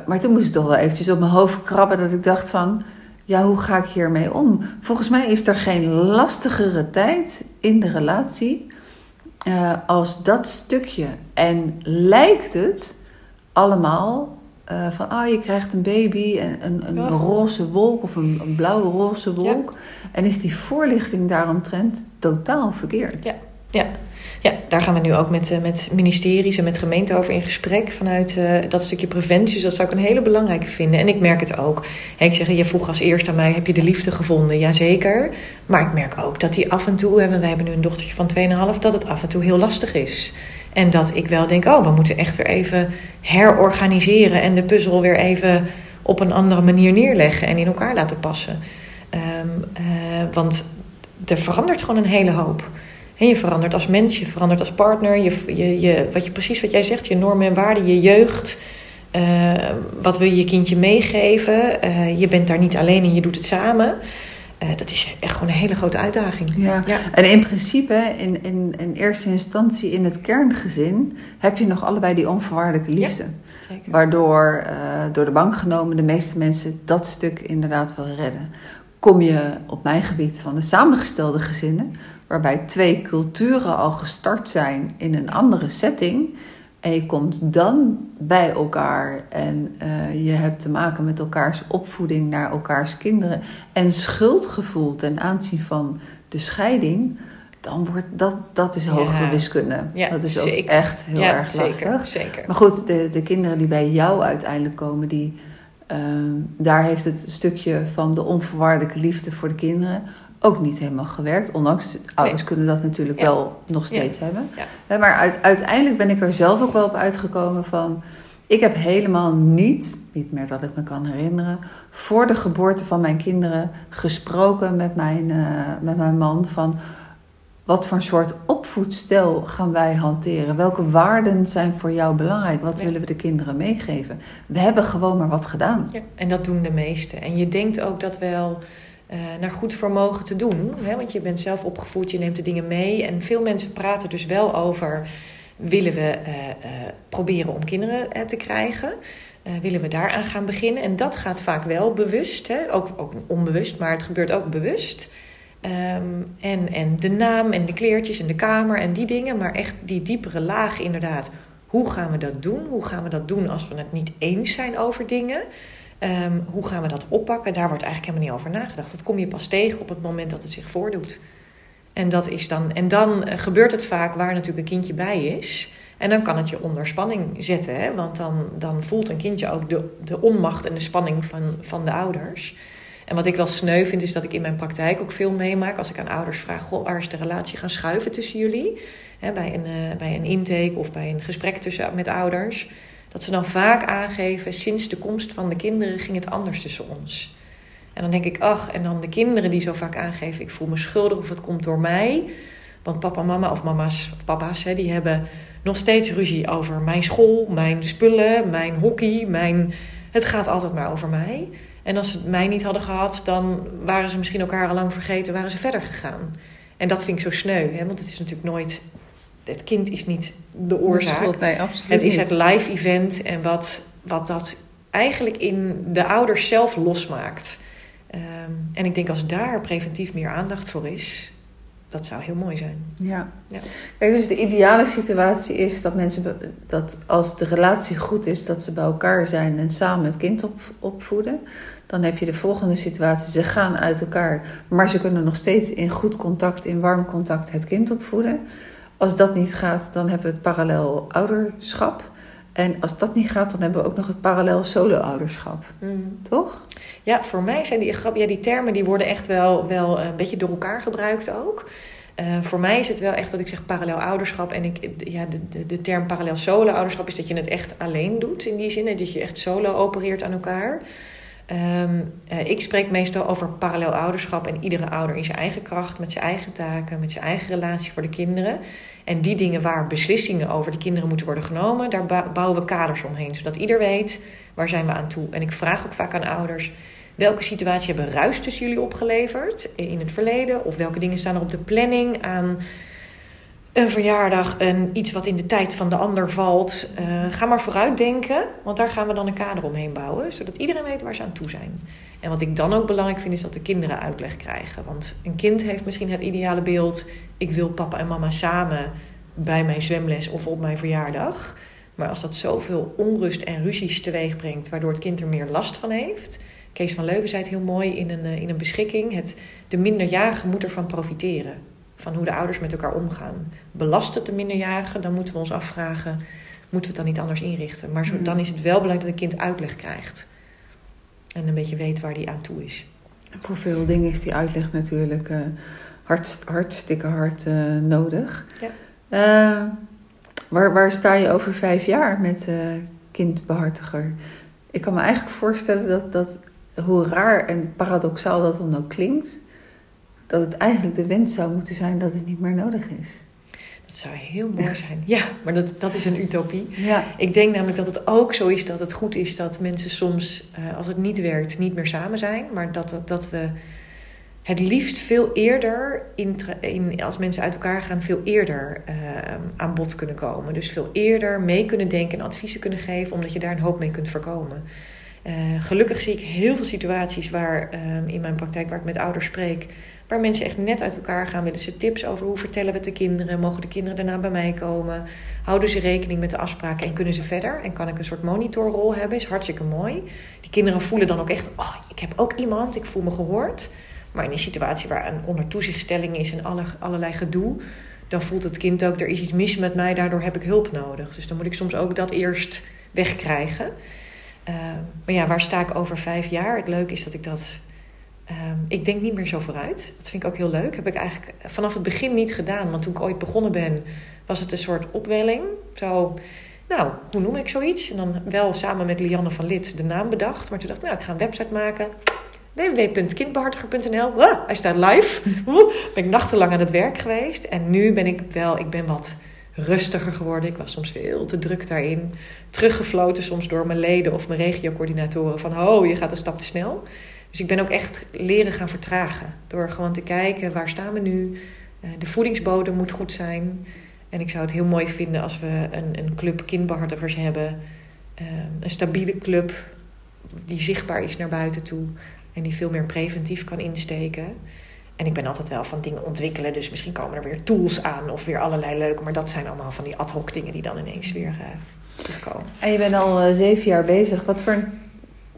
maar toen moest ik toch wel eventjes op mijn hoofd krabben dat ik dacht van, ja, hoe ga ik hiermee om? Volgens mij is er geen lastigere tijd in de relatie uh, als dat stukje. En lijkt het allemaal uh, van, oh, je krijgt een baby en een, een roze wolk of een, een blauwe roze wolk. En is die voorlichting daaromtrent totaal verkeerd. Ja, ja. ja daar gaan we nu ook met, uh, met ministeries en met gemeenten over in gesprek. Vanuit uh, dat stukje preventie. Dus dat zou ik een hele belangrijke vinden. En ik merk het ook. Ik zeg, je vroeg als eerste aan mij, heb je de liefde gevonden? Jazeker. Maar ik merk ook dat die af en toe, en wij hebben nu een dochtertje van 2,5, dat het af en toe heel lastig is. En dat ik wel denk, oh, we moeten echt weer even herorganiseren en de puzzel weer even op een andere manier neerleggen en in elkaar laten passen. Um, uh, want er verandert gewoon een hele hoop. En je verandert als mens, je verandert als partner, je, je, je, wat je, precies wat jij zegt, je normen en waarden, je jeugd. Uh, wat wil je je kindje meegeven? Uh, je bent daar niet alleen in, je doet het samen. Uh, dat is echt gewoon een hele grote uitdaging. Ja. ja. En in principe, in, in, in eerste instantie in het kerngezin, heb je nog allebei die onvoorwaardelijke liefde. Ja, Waardoor uh, door de bank genomen de meeste mensen dat stuk inderdaad wel redden. Kom je op mijn gebied van de samengestelde gezinnen, waarbij twee culturen al gestart zijn in een andere setting en je komt dan bij elkaar en uh, je hebt te maken met elkaars opvoeding naar elkaars kinderen en schuldgevoel ten aanzien van de scheiding, dan wordt dat, dat is hogere wiskunde. Ja, dat is zeker. ook echt heel ja, erg lastig. Zeker, zeker. Maar goed, de, de kinderen die bij jou uiteindelijk komen, die, uh, daar heeft het stukje van de onvoorwaardelijke liefde voor de kinderen ook niet helemaal gewerkt. Ondanks, ouders nee. kunnen dat natuurlijk ja. wel nog steeds ja. hebben. Ja. Maar uit, uiteindelijk ben ik er zelf ook wel op uitgekomen van... Ik heb helemaal niet, niet meer dat ik me kan herinneren... voor de geboorte van mijn kinderen gesproken met mijn, uh, met mijn man van... wat voor soort opvoedstijl gaan wij hanteren? Welke waarden zijn voor jou belangrijk? Wat Ja. willen we de kinderen meegeven? We hebben gewoon maar wat gedaan. Ja, en dat doen de meesten. En je denkt ook dat wel eh, naar goed vermogen te doen. Hè? Want je bent zelf opgevoed, je neemt de dingen mee. En veel mensen praten dus wel over... willen we eh, eh, proberen om kinderen te krijgen? Willen we daaraan gaan beginnen? En dat gaat vaak wel bewust. Hè? Ook, ook onbewust, maar het gebeurt ook bewust. Ehm, en, en de naam en de kleertjes en de kamer en die dingen. Maar echt die diepere laag inderdaad. Hoe gaan we dat doen? Hoe gaan we dat doen als we het niet eens zijn over dingen? Ehm, hoe gaan we dat oppakken? Daar wordt eigenlijk helemaal niet over nagedacht. Dat kom je pas tegen op het moment dat het zich voordoet. En, dat is dan, en dan eh, gebeurt het vaak waar natuurlijk een kindje bij is. En dan kan het je onder spanning zetten. Hè? Want dan, dan voelt een kindje ook de, de onmacht en de spanning van, van de ouders. En wat ik wel sneu vind, is dat ik in mijn praktijk ook veel meemaak. Als ik aan ouders vraag, goh, waar is de relatie gaan schuiven tussen jullie? Hè, bij, een, eh, bij een intake of bij een gesprek tussen, met ouders. Dat ze dan vaak aangeven, sinds de komst van de kinderen ging het anders tussen ons. En dan denk ik, ach, en dan de kinderen die zo vaak aangeven, ik voel me schuldig of het komt door mij. Want papa en mama, of mama's of papa's, hè, die hebben nog steeds ruzie over mijn school, mijn spullen, mijn hockey, mijn... Het gaat altijd maar over mij. En als ze het mij niet hadden gehad, dan waren ze misschien elkaar al lang vergeten, waren ze verder gegaan. En dat vind ik zo sneu, hè? want het is natuurlijk nooit... Het kind is niet de De oorzaak. schuld, nee, absoluut Het is het live event en wat, wat dat eigenlijk in de ouders zelf losmaakt. Ehm, en ik denk als daar preventief meer aandacht voor is, dat zou heel mooi zijn. Ja. Ja. Kijk, dus de ideale situatie is dat mensen, dat als de relatie goed is, dat ze bij elkaar zijn en samen het kind op, opvoeden. Dan heb je de volgende situatie, ze gaan uit elkaar, maar ze kunnen nog steeds in goed contact, in warm contact het kind opvoeden. Als dat niet gaat, dan hebben we het parallel ouderschap. En als dat niet gaat, dan hebben we ook nog het parallel solo-ouderschap. Toch? Ja, voor mij zijn die, ja, die termen die worden echt wel, wel een beetje door elkaar gebruikt ook. Eh, voor mij is het wel echt dat ik zeg parallel ouderschap. En ik, ja, de, de, de term parallel solo ouderschap is dat je het echt alleen doet in die zin. En dat je echt solo opereert aan elkaar. Ehm, eh, ik spreek meestal over parallel ouderschap en iedere ouder in zijn eigen kracht, met zijn eigen taken, met zijn eigen relatie voor de kinderen. En die dingen waar beslissingen over de kinderen moeten worden genomen, daar bouwen we kaders omheen, zodat ieder weet waar zijn we aan toe. En ik vraag ook vaak aan ouders, welke situatie hebben ruis tussen jullie opgeleverd in het verleden? Of welke dingen staan er op de planning aan een verjaardag, een, iets wat in de tijd van de ander valt. Eh, ga maar vooruit denken, want daar gaan we dan een kader omheen bouwen, zodat iedereen weet waar ze aan toe zijn. En wat ik dan ook belangrijk vind, is dat de kinderen uitleg krijgen. Want een kind heeft misschien het ideale beeld: ik wil papa en mama samen bij mijn zwemles of op mijn verjaardag. Maar als dat zoveel onrust en ruzies teweeg brengt, waardoor het kind er meer last van heeft. Kees van Leuven zei het heel mooi in een, eh, in een beschikking: het, de minderjarige moet ervan profiteren van hoe de ouders met elkaar omgaan. Belast het de minderjarige, dan moeten we ons afvragen... moeten we het dan niet anders inrichten? Maar zo, Mhm. dan is het wel belangrijk dat een kind uitleg krijgt. En een beetje weet waar die aan toe is. Voor veel dingen is die uitleg natuurlijk eh, hartstikke hard eh, nodig. Ja. Eh, waar, waar sta je over vijf jaar met eh kindbehartiger? Ik kan me eigenlijk voorstellen dat, dat, hoe raar en paradoxaal dat dan ook klinkt, dat het eigenlijk de wens zou moeten zijn dat het niet meer nodig is. Dat zou heel mooi zijn. Ja, maar dat, dat is een utopie. Ja, Ik denk namelijk dat het ook zo is dat het goed is dat mensen soms, eh, als het niet werkt, niet meer samen zijn. Maar dat, dat, we het liefst veel eerder, in, in, als mensen uit elkaar gaan, veel eerder eh, aan bod kunnen komen. Dus veel eerder mee kunnen denken en adviezen kunnen geven, omdat je daar een hoop mee kunt voorkomen. Eh, gelukkig zie ik heel veel situaties waar eh, in mijn praktijk, waar ik met ouders spreek, waar mensen echt net uit elkaar gaan. Willen ze tips over hoe vertellen we het de kinderen? Mogen de kinderen daarna bij mij komen? Houden ze rekening met de afspraken en kunnen ze verder? En kan ik een soort monitorrol hebben? Is hartstikke mooi. Die kinderen voelen dan ook echt, oh, ik heb ook iemand, ik voel me gehoord. Maar in een situatie waar een onder toezichtstelling is en alle, allerlei gedoe, dan voelt het kind ook, er is iets mis met mij, daardoor heb ik hulp nodig. Dus dan moet ik soms ook dat eerst wegkrijgen. Uh, maar ja, waar sta ik over vijf jaar? Het leuke is dat ik dat. Uh, ik denk niet meer zo vooruit. Dat vind ik ook heel leuk. Heb ik eigenlijk vanaf het begin niet gedaan. Want toen ik ooit begonnen ben, was het een soort opwelling. Zo, nou, hoe noem ik zoiets? En dan wel samen met Lianne van Lid de naam bedacht. Maar toen dacht ik, nou, ik ga een website maken. www.kindbehartiger.nl. Ah, hij staat live. ben ik nachtenlang aan het werk geweest. En nu ben ik wel, ik ben wat rustiger geworden. Ik was soms veel te druk daarin. Teruggefloten soms door mijn leden of mijn regiocoördinatoren. Van, oh, je gaat een stap te snel. Dus ik ben ook echt leren gaan vertragen. Door gewoon te kijken, waar staan we nu? Uh, de voedingsbodem moet goed zijn. En ik zou het heel mooi vinden als we een, een club kindbehartigers hebben. Uh, een stabiele club die zichtbaar is naar buiten toe. En die veel meer preventief kan insteken. En ik ben altijd wel van dingen ontwikkelen. Dus misschien komen er weer tools aan of weer allerlei leuke. Maar dat zijn allemaal van die ad hoc dingen die dan ineens weer uh, terugkomen. En je bent al zeven jaar bezig. Wat voor een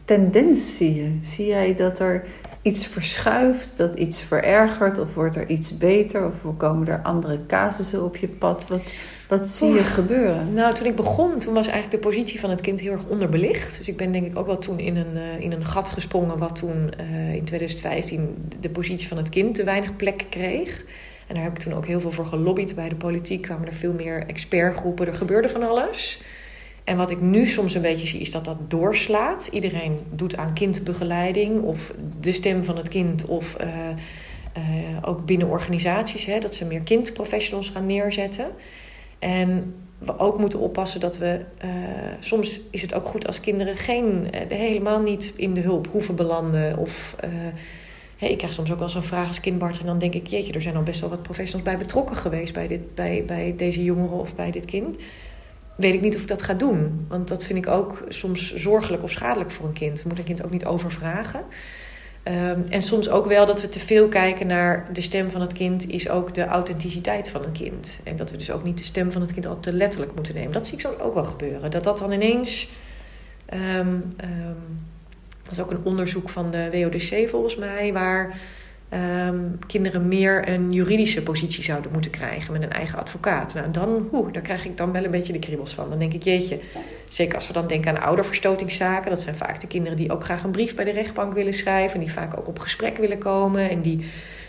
tendens zie je? Zie jij dat er iets verschuift, dat iets verergert? Of wordt er iets beter? Of komen er andere casussen op je pad? Wat, wat zie je gebeuren? Nou, toen ik begon, toen was eigenlijk de positie van het kind heel erg onderbelicht. Dus ik ben denk ik ook wel toen in een, uh, in een gat gesprongen... wat toen uh, in 2015 de positie van het kind te weinig plek kreeg. En daar heb ik toen ook heel veel voor gelobbyd bij de politiek. kwamen er veel meer expertgroepen, er gebeurde van alles... En wat ik nu soms een beetje zie, is dat dat doorslaat. Iedereen doet aan kindbegeleiding of de stem van het kind of uh, uh, ook binnen organisaties, hè, dat ze meer kindprofessionals gaan neerzetten. En we ook moeten oppassen dat we. Uh, soms is het ook goed als kinderen geen, helemaal niet in de hulp hoeven belanden. Of ik krijg soms ook wel zo'n vraag als kindbart. En dan denk ik, jeetje, er zijn al best wel wat professionals bij betrokken geweest bij, dit, bij, bij deze jongeren of bij dit kind weet ik niet of ik dat ga doen. Want dat vind ik ook soms zorgelijk of schadelijk voor een kind. We moeten een kind ook niet overvragen. Um, en soms ook wel dat we te veel kijken naar de stem van het kind, is ook de authenticiteit van een kind. En dat we dus ook niet de stem van het kind al te letterlijk moeten nemen. Dat zie ik soms ook wel gebeuren. Dat dat dan ineens. Um, um, was ook een onderzoek van de WODC volgens mij, waar um, kinderen meer een juridische positie zouden moeten krijgen met een eigen advocaat. Nou, dan, hoe, daar krijg ik dan wel een beetje de kriebels van. Dan denk ik, jeetje, zeker als we dan denken aan ouderverstotingszaken, dat zijn vaak de kinderen die ook graag een brief bij de rechtbank willen schrijven en die vaak ook op gesprek willen komen en die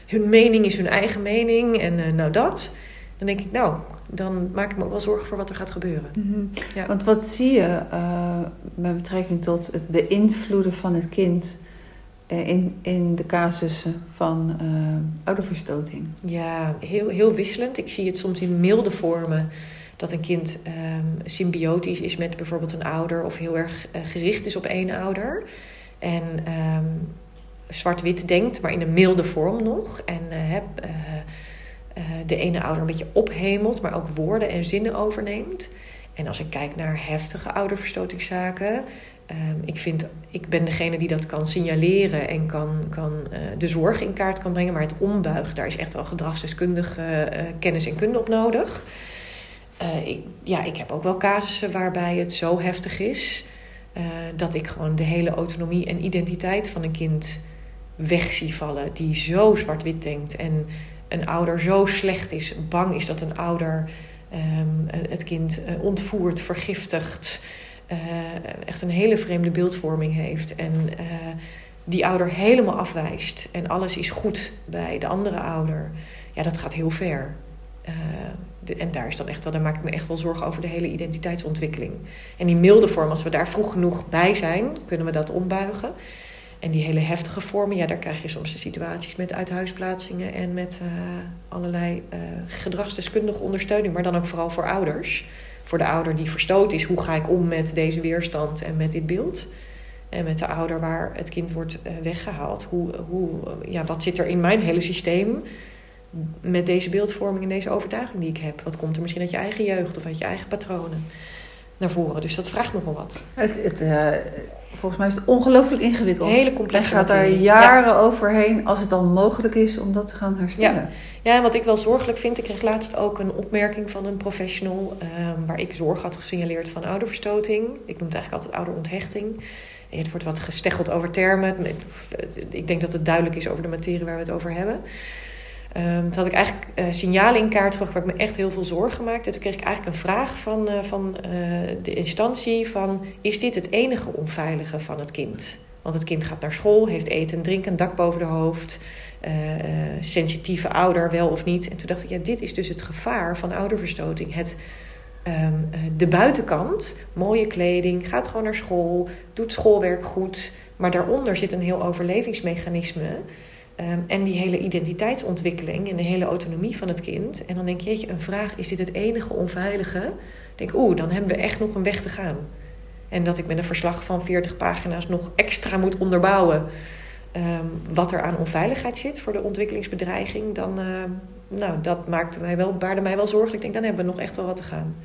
hun mening is hun eigen mening en uh, nou dat. Dan denk ik, nou, dan maak ik me ook wel zorgen voor wat er gaat gebeuren. Mm -hmm. ja. Want wat zie je uh, met betrekking tot het beïnvloeden van het kind eh, in, in de casussen van uh, ouderverstoting? Ja, heel, heel wisselend. Ik zie het soms in milde vormen. Dat een kind um, symbiotisch is met bijvoorbeeld een ouder of heel erg uh, gericht is op één ouder. En um, zwart-wit denkt, maar in een milde vorm nog. En heb, de ene ouder een beetje ophemelt, maar ook woorden en zinnen overneemt. En als ik kijk naar heftige ouderverstotingszaken, Um, ik, vind, ik ben degene die dat kan signaleren en kan, kan uh, de zorg in kaart kan brengen. Maar het ombuigen, daar is echt wel gedragsdeskundige uh, kennis en kunde op nodig. Uh, ik, ja, ik heb ook wel casussen waarbij het zo heftig is dat ik gewoon de hele autonomie en identiteit van een kind weg zie vallen. Die zo zwart-wit denkt en een ouder zo slecht is, bang is dat een ouder um, het kind ontvoert, vergiftigt uh, echt een hele vreemde beeldvorming heeft. En uh, die ouder helemaal afwijst. En alles is goed bij de andere ouder. Ja, dat gaat heel ver. De, en daar is dan echt wel, daar maak ik me echt wel zorgen over de hele identiteitsontwikkeling. En die milde vorm, als we daar vroeg genoeg bij zijn, kunnen we dat ombuigen. En die hele heftige vormen, ja, daar krijg je soms de situaties met uithuisplaatsingen en met allerlei gedragsdeskundige ondersteuning, maar dan ook vooral voor ouders voor de ouder die verstoot is, hoe ga ik om met deze weerstand en met dit beeld? En met de ouder waar het kind wordt uh, weggehaald. Hoe, hoe, ja, wat zit er in mijn hele systeem met deze beeldvorming en deze overtuiging die ik heb? Wat komt er misschien uit je eigen jeugd of uit je eigen patronen naar voren? Dus dat vraagt nogal wat. Het, het, uh, volgens mij is het ongelooflijk ingewikkeld. Hele complexe En gaat daar jaren ja. overheen als het dan mogelijk is om dat te gaan herstellen. Ja. ja, en wat ik wel zorgelijk vind, ik kreeg laatst ook een opmerking van een professional um, waar ik zorg had gesignaleerd van ouderverstoting. Ik noem het eigenlijk altijd ouderonthechting. Het wordt wat gesteggeld over termen. Ik denk dat het duidelijk is over de materie waar we het over hebben. Um, toen had ik eigenlijk uh, signalen in kaart gebracht waar ik me echt heel veel zorgen maakte. Toen kreeg ik eigenlijk een vraag van, uh, van uh, de instantie van... is dit het enige onveilige van het kind? Want het kind gaat naar school, heeft eten en drinken, een dak boven de hoofd... sensitieve ouder, wel of niet. En toen dacht ik, ja, dit is dus het gevaar van ouderverstoting. Het, um, de buitenkant, mooie kleding, gaat gewoon naar school, doet schoolwerk goed Maar daaronder zit een heel overlevingsmechanisme. Ehm, en die hele identiteitsontwikkeling en de hele autonomie van het kind. En dan denk je, jeetje, een vraag, is dit het enige onveilige? Denk, oeh, dan hebben we echt nog een weg te gaan. En dat ik met een verslag van 40 pagina's nog extra moet onderbouwen ehm, wat er aan onveiligheid zit voor de ontwikkelingsbedreiging, dan ehm, nou, dat maakte mij wel, baarde mij wel zorgen. Ik denk, dan hebben we nog echt wel wat te gaan.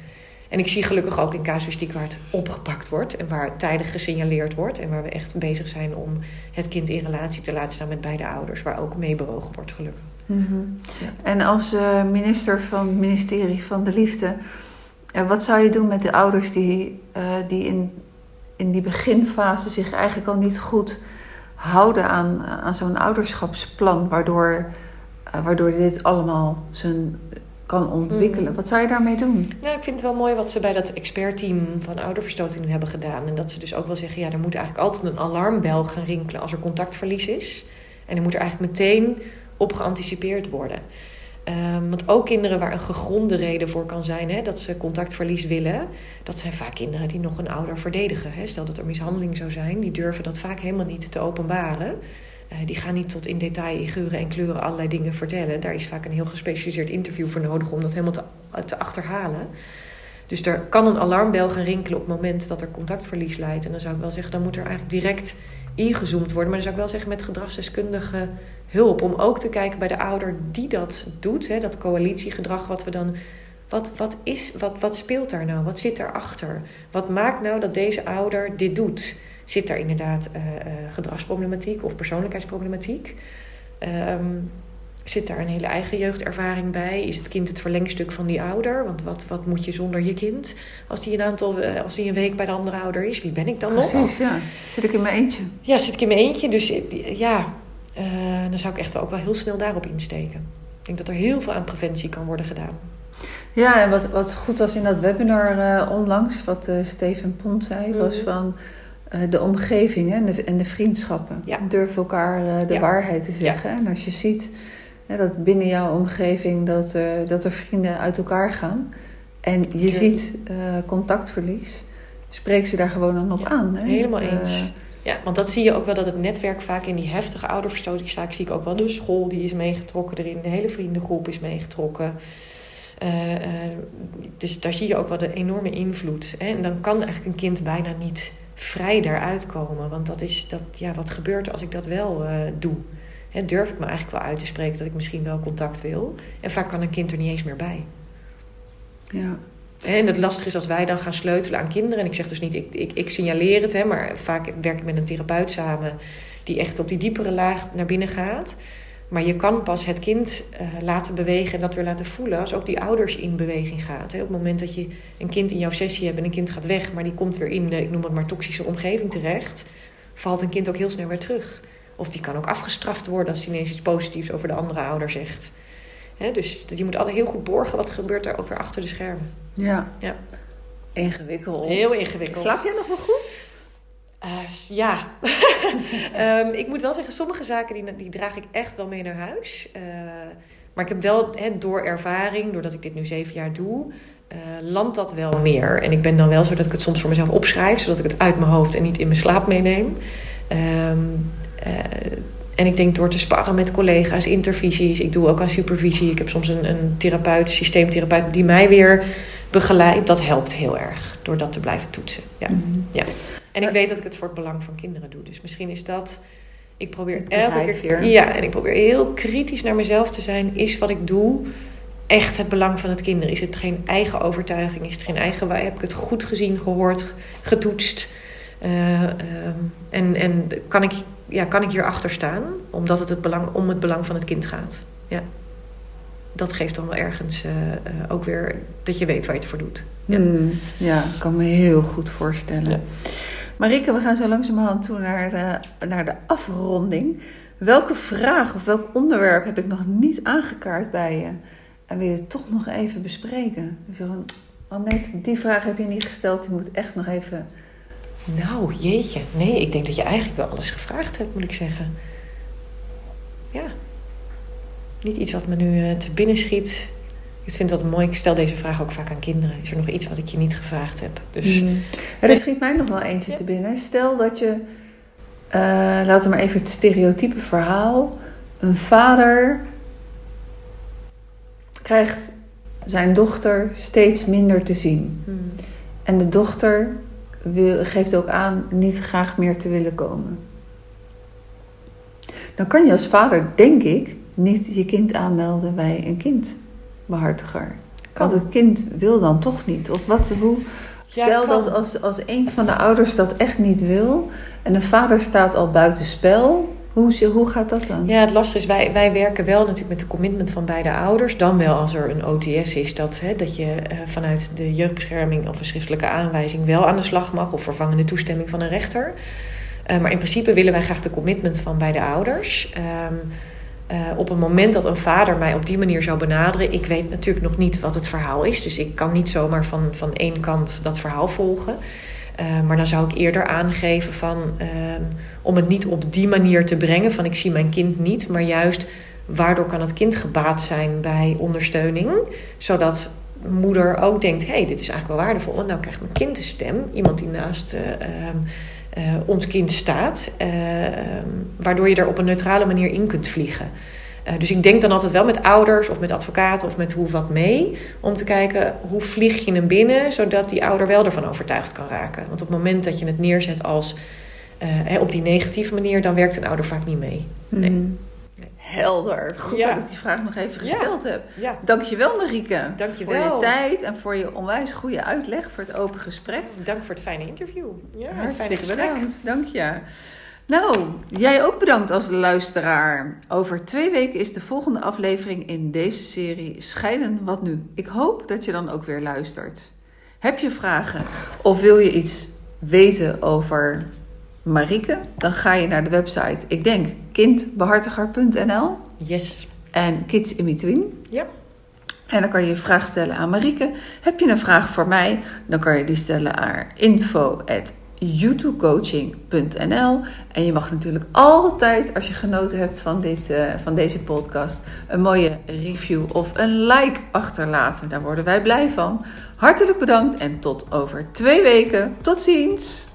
En ik zie gelukkig ook in casuïstiek waar het opgepakt wordt en waar tijdig gesignaleerd wordt en waar we echt bezig zijn om het kind in relatie te laten staan met beide ouders, waar ook mee bewogen wordt, gelukkig. Mhm. En als uh, minister van het ministerie van de Liefde, uh, wat zou je doen met de ouders die, uh, die in, in die beginfase zich eigenlijk al niet goed houden aan, aan zo'n ouderschapsplan, waardoor, waardoor dit allemaal zijn kan ontwikkelen. Mm. Wat zou je daarmee doen? Nou, ik vind het wel mooi wat ze bij dat expertteam van ouderverstoting nu hebben gedaan. En dat ze dus ook wel zeggen, ja, er moet eigenlijk altijd een alarmbel gaan rinkelen als er contactverlies is. En er moet er eigenlijk meteen op geanticipeerd worden. Um, want ook kinderen waar een gegronde reden voor kan zijn hè, dat ze contactverlies willen, dat zijn vaak kinderen die nog een ouder verdedigen. Hè. Stel dat er mishandeling zou zijn, die durven dat vaak helemaal niet te openbaren. Uh, die gaan niet tot in detail in en kleuren allerlei dingen vertellen. Daar is vaak een heel gespecialiseerd interview voor nodig om dat helemaal te, te achterhalen. Dus er kan een alarmbel gaan rinkelen op het moment dat er contactverlies leidt. En dan zou ik wel zeggen, dan moet er eigenlijk direct ingezoomd worden. Maar dan zou ik wel zeggen met gedragsdeskundige hulp. Om ook te kijken bij de ouder die dat doet. Hè, dat coalitiegedrag wat we dan... Wat, wat, is, wat, wat speelt daar nou? Wat zit daarachter? Wat maakt nou dat deze ouder dit doet? Zit daar inderdaad uh, uh, gedragsproblematiek of persoonlijkheidsproblematiek? Um, zit daar een hele eigen jeugdervaring bij? Is het kind het verlengstuk van die ouder? Want wat, wat moet je zonder je kind als die een aantal, eh, als die een week bij de andere ouder is? Wie ben ik dan Precies, nog? Precies, ja. Zit ik in mijn eentje? Ja, zit ik in mijn eentje. Dus ja, uh, dan zou ik echt wel ook wel heel snel daarop insteken. Ik denk dat er heel veel aan preventie kan worden gedaan. Ja, en wat, wat goed was in dat webinar uh, onlangs, wat uh, Steven Pont zei, mm -hmm. was van de omgeving en de, en de vriendschappen. Ja. Durf elkaar de Ja. waarheid te zeggen. Ja. En als je ziet dat binnen jouw omgeving dat, dat er vrienden uit elkaar gaan en je ziet contactverlies, spreek ze daar gewoon dan op aan. Hè? Helemaal Dat, eh, eens. Ja, want dat zie je ook wel dat het netwerk vaak in die heftige ouderverstotingszaak zie ik ook wel. De school die is meegetrokken erin, de hele vriendengroep is meegetrokken. Eh, eh, dus daar zie je ook wel de enorme invloed. Hè? En dan kan eigenlijk een kind bijna niet vrij daaruit komen. Want dat is dat, ja, wat gebeurt er als ik dat wel eh, doe? Hè, durf ik me eigenlijk wel uit te spreken dat ik misschien wel contact wil? En vaak kan een kind er niet eens meer bij. ja. En het lastige is als wij dan gaan sleutelen aan kinderen. En ik zeg dus niet, ik, ik, ik signaleer het, hè, maar vaak werk ik met een therapeut samen die echt op die diepere laag naar binnen gaat. Maar je kan pas het kind uh, laten bewegen en dat weer laten voelen als ook die ouders in beweging gaat. Hè. Op het moment dat je een kind in jouw sessie hebt en een kind gaat weg, maar die komt weer in de, ik noem het maar, toxische omgeving terecht, valt een kind ook heel snel weer terug. Of die kan ook afgestraft worden als hij ineens iets positiefs over de andere ouder zegt. Hè, dus je moet altijd heel goed borgen wat gebeurt er ook weer achter de schermen. Ja. Ja. Ingewikkeld. Heel ingewikkeld. Slaap jij nog wel goed? Uh, ja. um, (laughs) ik moet wel zeggen, sommige zaken die, die draag ik echt wel mee naar huis. Uh, maar ik heb wel he, door ervaring, doordat ik dit nu zeven jaar doe, uh, landt dat wel meer. En ik ben dan wel zo dat ik het soms voor mezelf opschrijf, zodat ik het uit mijn hoofd en niet in mijn slaap meeneem. Um, en ik denk door te sparren met collega's, intervisies. Ik doe ook aan supervisie. Ik heb soms een, een therapeut, systeemtherapeut, die mij weer begeleidt. Dat helpt heel erg door dat te blijven toetsen. Ja. Mhm. Ja. En ik weet dat ik het voor het belang van kinderen doe. Dus misschien is dat. Ik probeer elke keer. Ja, en ik probeer heel kritisch naar mezelf te zijn. Is wat ik doe echt het belang van het kinderen? Is het geen eigen overtuiging? Is het geen eigen. Heb ik het goed gezien, gehoord, getoetst? Uh, um, en en kan, ik, ja, kan ik hierachter staan? Omdat het, het belang, om het belang van het kind gaat. Ja. Dat geeft dan wel ergens uh, uh, ook weer dat je weet waar je het voor doet. Ja, mm, ja ik kan me heel goed voorstellen. Ja. Marike, we gaan zo langzamerhand toe naar de, naar de afronding. Welke vraag of welk onderwerp heb ik nog niet aangekaart bij je? En wil je toch nog even bespreken? Ik zeg, Annette, die vraag heb je niet gesteld. Die moet echt nog even... Nou, jeetje. Nee, ik denk dat je eigenlijk wel alles gevraagd hebt, moet ik zeggen. Ja. Niet iets wat me nu uh, te binnen schiet. Ik vind dat mooi. Ik stel deze vraag ook vaak aan kinderen. Is er nog iets wat ik je niet gevraagd heb? Dus, mm. Er schiet mij nog wel eentje ja. te binnen. Stel dat je eh, laten we maar even het stereotype verhaal. Een vader krijgt zijn dochter steeds minder te zien. Hmm. En de dochter wil, geeft ook aan niet graag meer te willen komen. Dan kan je als vader, denk ik, niet je kind aanmelden bij een kindbehartiger. Kan. Want het kind wil dan toch niet. Of wat, hoe, stel dat als, als een van de ouders dat echt niet wil en de vader staat al buiten spel, hoe, hoe gaat dat dan? Ja, het lastige is, wij, wij werken wel natuurlijk met de commitment van beide ouders. Dan wel als er een OTS is, dat, hè, dat je eh, vanuit de jeugdbescherming of een schriftelijke aanwijzing wel aan de slag mag. Of vervangende toestemming van een rechter. Eh, maar in principe willen wij graag de commitment van beide ouders. Ehm, eh, op het moment dat een vader mij op die manier zou benaderen, ik weet natuurlijk nog niet wat het verhaal is. Dus ik kan niet zomaar van, van één kant dat verhaal volgen. Eh, maar dan zou ik eerder aangeven van ehm, om het niet op die manier te brengen van ik zie mijn kind niet, maar juist waardoor kan het kind gebaat zijn bij ondersteuning, zodat moeder ook denkt, hé, hey, dit is eigenlijk wel waardevol, want nou krijgt mijn kind een stem, iemand die naast eh, ons kind staat, eh, waardoor je er op een neutrale manier in kunt vliegen. Eh, dus ik denk dan altijd wel met ouders of met advocaten of met hoe wat mee. Om te kijken hoe vlieg je hem binnen, zodat die ouder wel ervan overtuigd kan raken. Want op het moment dat je het neerzet als op die negatieve manier, dan werkt een ouder vaak niet mee. Hmm. Helder. Goed Ja. dat ik die vraag nog even Ja. gesteld heb. Ja, Dankjewel Marieke. Dankjewel. Voor je tijd en voor je onwijs goede uitleg, voor het open gesprek. dank voor het fijne interview. Ja, Hartstikke bedankt. Dank je. Nou, jij ook bedankt als luisteraar. Over twee weken is de volgende aflevering in deze serie Scheiden Wat Nu. Ik hoop dat je dan ook weer luistert. Heb je vragen of wil je iets weten over Marieke? Dan ga je naar de website, ik denk kindbehartiger.nl Yes. en Kids in Between. Ja. En dan kan je je vraag stellen aan Marieke. Heb je een vraag voor mij? Dan kan je die stellen aan info.youtubecoaching.nl En je mag natuurlijk altijd, als je genoten hebt van, dit, eh, van deze podcast, een mooie review of een like achterlaten. Daar worden wij blij van. Hartelijk bedankt en tot over twee weken. Tot ziens!